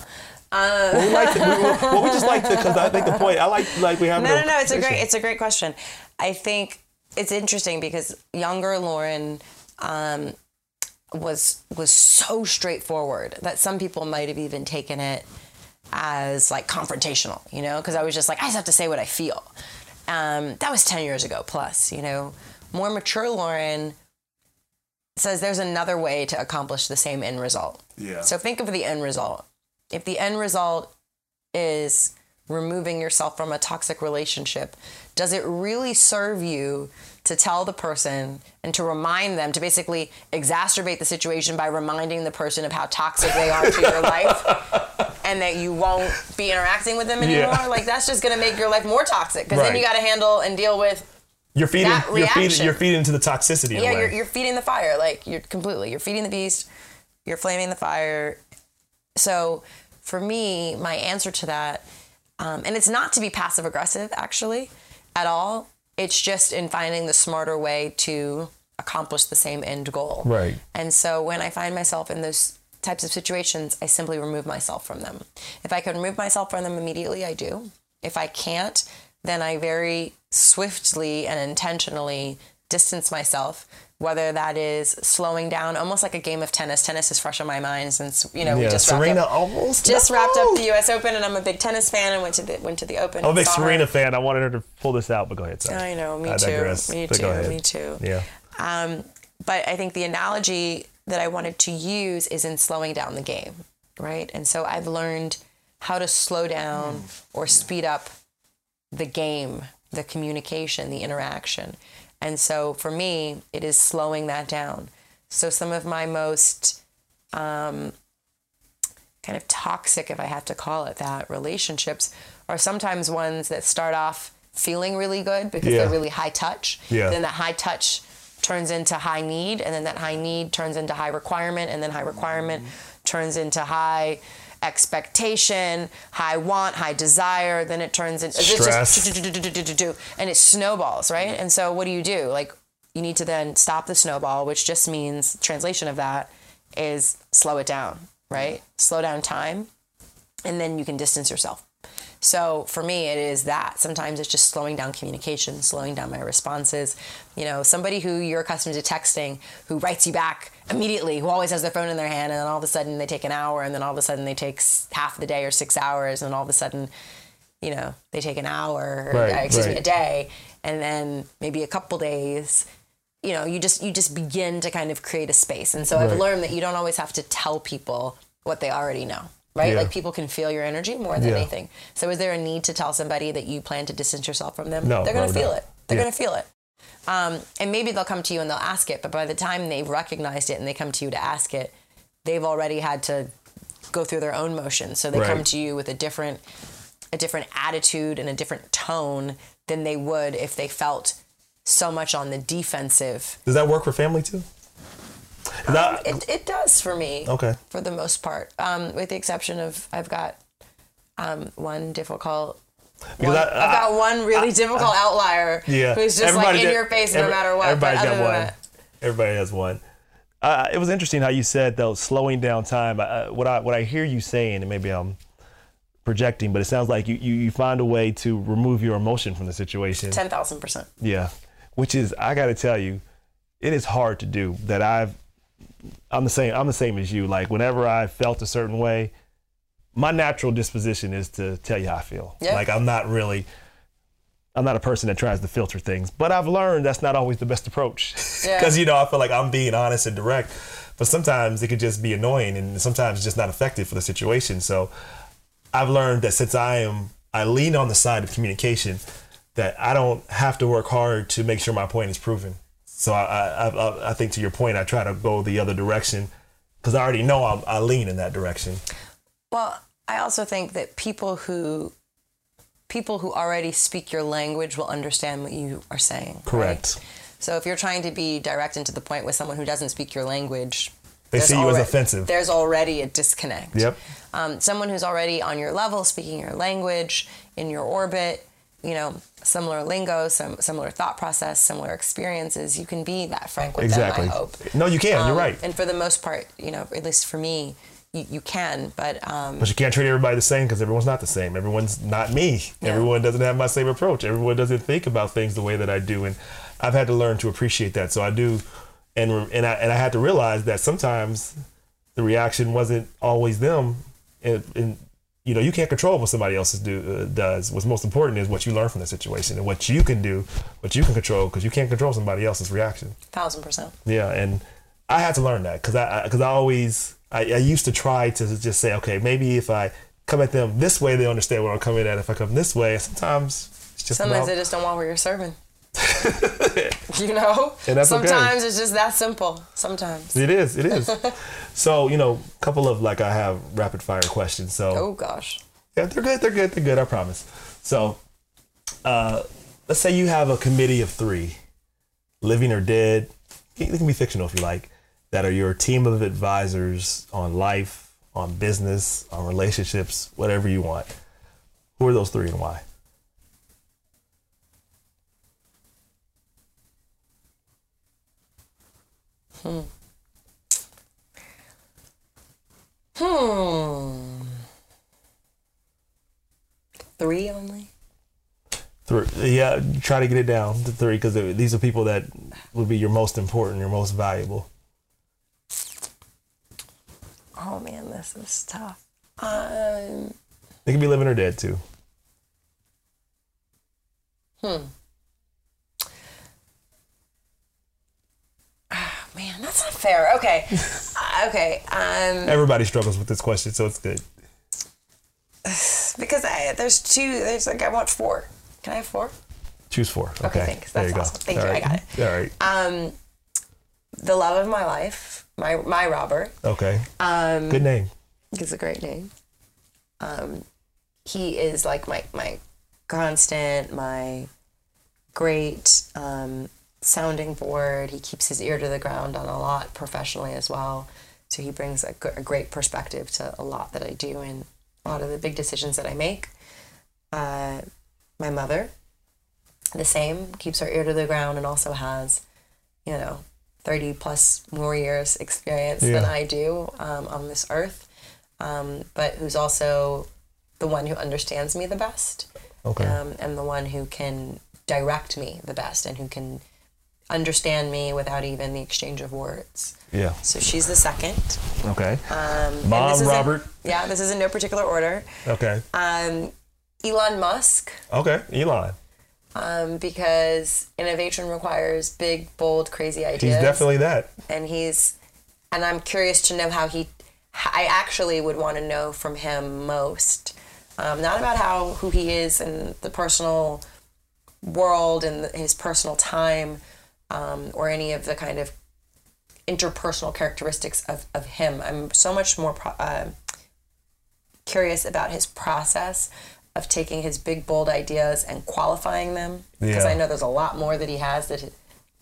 Well, we like to, we, well, we just like to because I think the point. I like like we have. No, no, no. It's a great. It's a great question. I think it's interesting because younger Lauren um, was was so straightforward that some people might have even taken it as like confrontational. You know, because I was just like, I just have to say what I feel. Um, that was ten years ago plus. You know, more mature Lauren says there's another way to accomplish the same end result. Yeah. So think of the end result. If the end result is removing yourself from a toxic relationship, does it really serve you to tell the person and to remind them to basically exacerbate the situation by reminding the person of how toxic they are to your life and that you won't be interacting with them anymore? Yeah. Like that's just to make your life more toxic because then you got to handle and deal with You're feeding. You're feeding. You're feeding into the toxicity. yeah, you're, you're feeding the fire. Like you're completely, you're feeding the beast. You're flaming the fire. So for me, my answer to that, um, and it's not to be passive aggressive actually, at all. It's just in finding the smarter way to accomplish the same end goal. Right. And so when I find myself in those types of situations, I simply remove myself from them. If I can remove myself from them immediately, I do. If I can't, then I very swiftly and intentionally distance myself, whether that is slowing down, almost like a game of tennis. Tennis is fresh on my mind since, you know, we yeah, just wrapped Serena up, almost just no! wrapped up the US Open and I'm a big tennis fan and went to the went to the Open. I'm a big saw her. Serena fan. I wanted her to pull this out, but go ahead. Sorry. I know, me I too. digress, Me but too. Me too. Yeah. Um, but I think the analogy that I wanted to use is in slowing down the game, right? And so I've learned how to slow down or speed up the game, the communication, the interaction. And so for me, it is slowing that down. So some of my most um, kind of toxic, if I have to call it that, relationships are sometimes ones that start off feeling really good because Yeah. they're really high touch. Yeah. Then that high touch turns into high need, and then that high need turns into high requirement, and then high requirement turns into high expectation, high want, high desire. Then it turns into Stress. just and it snowballs, right? Mm-hmm. And so what do you do? Like you need to then stop the snowball, which just means translation of that is slow it down, right? Mm-hmm. Slow down time, and then you can distance yourself. So for me, it is that. Sometimes it's just slowing down communication, slowing down my responses. You know, somebody who you're accustomed to texting, who writes you back immediately, who always has their phone in their hand, and then all of a sudden they take an hour, and then all of a sudden they take half the day or six hours, and all of a sudden, you know, they take an hour, or, Right, uh, excuse me, a day, and then maybe a couple days. You know, you just you just begin to kind of create a space, and so I've learned that you don't always have to tell people what they already know, right? Yeah. Like people can feel your energy more than Yeah. anything. So is there a need to tell somebody that you plan to distance yourself from them? No, They're going to feel no. it. They're Yeah. going to feel it. Um, and maybe they'll come to you and they'll ask it, but by the time they've recognized it and they come to you to ask it, they've already had to go through their own motions. So they come to you with a different a different attitude and a different tone than they would if they felt so much on the defensive. Does that work for family too? That- It, it does for me. Okay. For the most part, um, with the exception of I've got um, one difficult. One, I- have got one really difficult outlier yeah. who's just like in get- your face no matter what. Everybody's got one. that, Everybody has one. Uh, it was interesting how you said though slowing down time. Uh, what I what I hear you saying, and maybe I'm projecting, but it sounds like you, you, you find a way to remove your emotion from the situation. ten thousand percent. Yeah, which is I got to tell you, it is hard to do. That I've I'm the same. I'm the same as you. Like whenever I felt a certain way, my natural disposition is to tell you how I feel. Yeah. Like I'm not really. I'm not a person that tries to filter things, but I've learned that's not always the best approach. Yeah. Because you know I feel like I'm being honest and direct, but sometimes it could just be annoying and sometimes just not effective for the situation. So I've learned that since I am I lean on the side of communication, that I don't have to work hard to make sure my point is proven. So I I, I, I think to your point, I try to go the other direction because I already know I'm, I lean in that direction. Well, I also think that people who people who already speak your language will understand what you are saying. right? Correct. So if you're trying to be direct and to the point with someone who doesn't speak your language, They see you as offensive. There's already a disconnect. Yep. Um, someone who's already on your level, speaking your language, in your orbit, you know, similar lingo, some similar thought process, similar experiences, you can be that frank with exactly. them. I hope. No, you can. You're Um, right. And for the most part, you know, at least for me, you, you can. But um, But you can't treat everybody the same because everyone's not the same. Everyone's not me. Yeah. Everyone doesn't have my same approach. Everyone doesn't think about things the way that I do, and I've had to learn to appreciate that. So I do, and and I and I had to realize that sometimes the reaction wasn't always them, and, and you know you can't control what somebody else do uh, does. What's most important is what you learn from the situation and what you can do, what you can control, because you can't control somebody else's reaction. thousand percent. Yeah, and I had to learn that because I because I, always I, I used to try to just say, okay, maybe if I come at them this way, they understand where I'm coming at. If I come this way, sometimes it's just Sometimes about, they just don't want where you're serving. you know? And that's okay. Sometimes it's just that simple. Sometimes. it is it is. so you know, a couple of like I have rapid fire questions. So Oh gosh. yeah, they're good. They're good. They're good. I promise. So, uh, let's say you have a committee of three, living or dead. They can be fictional if you like. That are your team of advisors on life, on business, on relationships, whatever you want. Who are those three and why? Hmm. Hmm. Three only? Three. Yeah, try to get it down to three because these are people that would be your most important, your most valuable. Oh man, this is tough. Um, They can be living or dead too. Man, that's not fair. Okay. Uh, okay. Um, Everybody struggles with this question, so it's good. because I, there's two, there's like, I want four. Can I have four? Choose four. Okay, thanks. There That's you go. Thank All you. I got it. All right. Um, the love of my life, my, my Robert. Okay. Um, Good name. It's a great name. Um, he is like my my constant, my great um, sounding board. He keeps his ear to the ground on a lot professionally as well. So he brings a great perspective to a lot that I do and a lot of the big decisions that I make. Uh, my mother, the same, keeps her ear to the ground and also has, you know, 30 plus more years experience than I do um, on this earth, um, but who's also the one who understands me the best Okay. um, and the one who can direct me the best and who can understand me without even the exchange of words. yeah. So she's the second. Okay. Um, Mom, this is in- Robert. yeah, this is in no particular order. Okay. Um, Elon Musk, Okay. Elon. um, because innovation requires big, bold, crazy ideas. He's definitely that. and he's and I'm curious to know how he I actually would want to know from him most um, not about how who he is in the personal world and his personal time um, or any of the kind of interpersonal characteristics of, of him I'm so much more pro- uh, curious about his process of taking his big bold ideas and qualifying them because Yeah. I know there's a lot more that he has that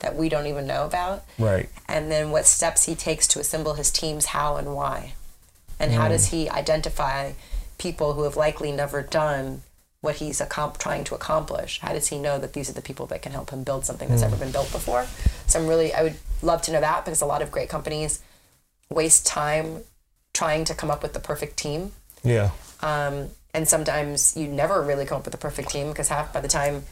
that we don't even know about Right. and then what steps he takes to assemble his teams, how and why. And how does he identify people who have likely never done what he's trying to accomplish? How does he know that these are the people that can help him build something that's ever been built before? So I'm really, I would love to know that because a lot of great companies waste time trying to come up with the perfect team. Yeah. Um, and sometimes you never really come up with the perfect team because half by the time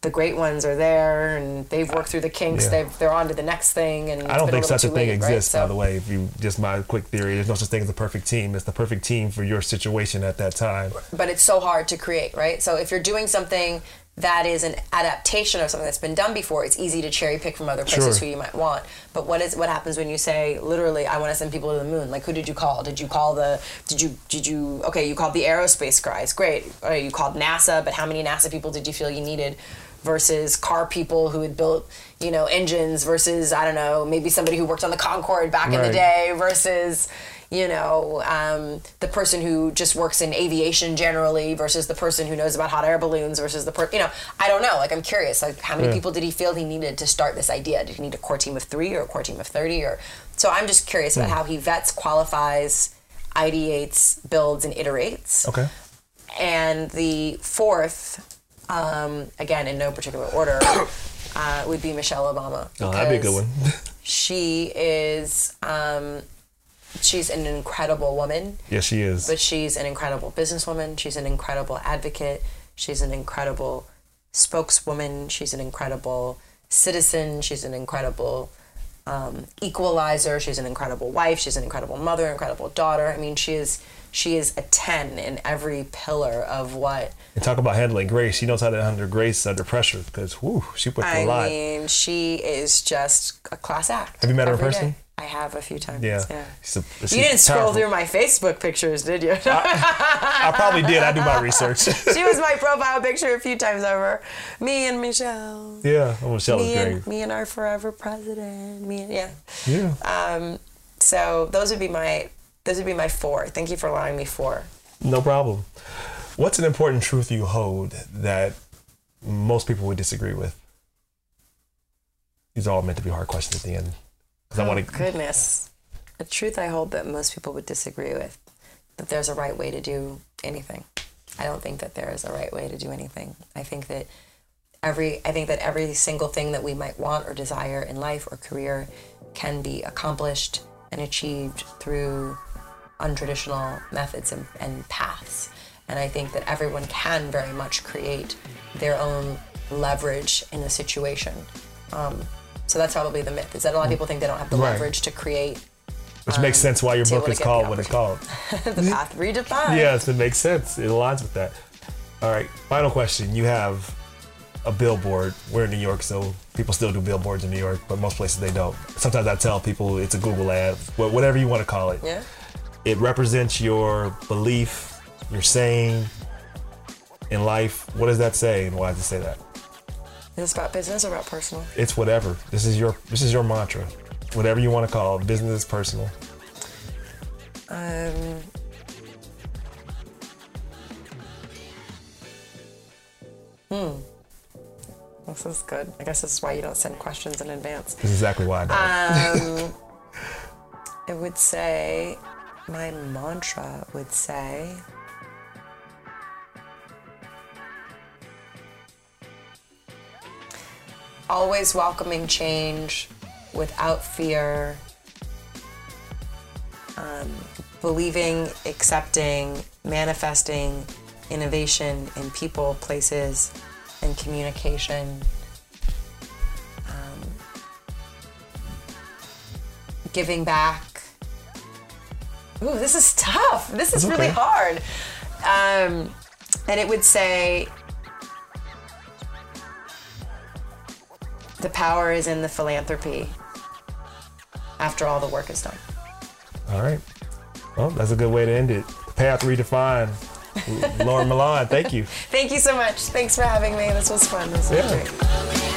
the great ones are there and they've worked through the kinks, Yeah. they've, they're on to the next thing. And I don't think such a thing exists. exists, by the way. If you just my quick theory, there's no such thing as a perfect team. It's the perfect team for your situation at that time. But it's so hard to create, right? So if you're doing something that is an adaptation of something that's been done before, it's easy to cherry pick from other places Sure. who you might want. But what is what happens when you say literally, I want to send people to the moon? Like, who did you call? Did you call the? Did you did you? Okay, you called the aerospace guys. Great. Or you called NASA, but how many NASA people did you feel you needed? Versus car people who had built, you know, engines. Versus I don't know, maybe somebody who worked on the Concorde back in the day. Versus you know, um, the person who just works in aviation generally versus the person who knows about hot air balloons versus the person, you know, I don't know. Like, I'm curious. Like, how many Yeah. people did he feel he needed to start this idea? Did he need a core team of three or a core team of 30? Or so I'm just curious about how he vets, qualifies, ideates, builds, and iterates. Okay. And the fourth, um, again in no particular order, uh, would be Michelle Obama. Oh, that'd be a good one. She is, um, she's an incredible woman, yes, she is. but she's an incredible businesswoman. She's an incredible advocate. She's an incredible spokeswoman. She's an incredible citizen. She's an incredible um, equalizer. She's an incredible wife. She's an incredible mother, incredible daughter. I mean, she is she is a ten in every pillar of what and talk about handling grace. She knows how to handle grace under pressure because, whoo, she put through I a lot. I mean. She is just a class act. Have you met her in person? day. I have a few times. yeah. yeah. A- You didn't scroll through my Facebook pictures, did you? I probably did. I do my research. she was my profile picture a few times over. Me and Michelle. yeah. Oh, Michelle me great. and me and our forever president. Me and yeah. yeah. Um, so those would be my those would be my four. Thank you for allowing me four. No problem. What's an important truth you hold that most people would disagree with? These are all meant to be hard questions at the end. I Oh want to. goodness, a truth I hold that most people would disagree with that there's a right way to do anything. I don't think that there is a right way to do anything. I think that every I think that every single thing that we might want or desire in life or career can be accomplished and achieved through untraditional methods and, and paths. And I think that everyone can very much create their own leverage in a situation. Um, so that's probably the myth is that a lot of mm. people think they don't have the Right. leverage to create Which makes um, sense why your book is to get the called what it's called. the mm. path redefined. Yes, it makes sense. It aligns with that. All right. Final question. You have a billboard. We're in New York, so people still do billboards in New York, but most places they don't. Sometimes I tell people it's a Google ad, whatever you want to call it. Yeah. It represents your belief, your saying in life. What does that say, and why does it say that? Is this about business or about personal? It's whatever. This is your this is your mantra. Whatever you want to call it, business, personal. Um, hmm. This is good. I guess this is why you don't send questions in advance. This is exactly why I don't. Um, it would say, my mantra would say, always welcoming change without fear, um, believing, accepting, manifesting innovation in people, places, and communication. Um, giving back. Ooh, this is tough. This is It's really hard. Um, and it would say, the power is in the philanthropy after all the work is done. All right. Well, that's a good way to end it. Path redefined. Lauren Maillian, thank you. Thank you so much. Thanks for having me. This was fun. This was Yeah. great.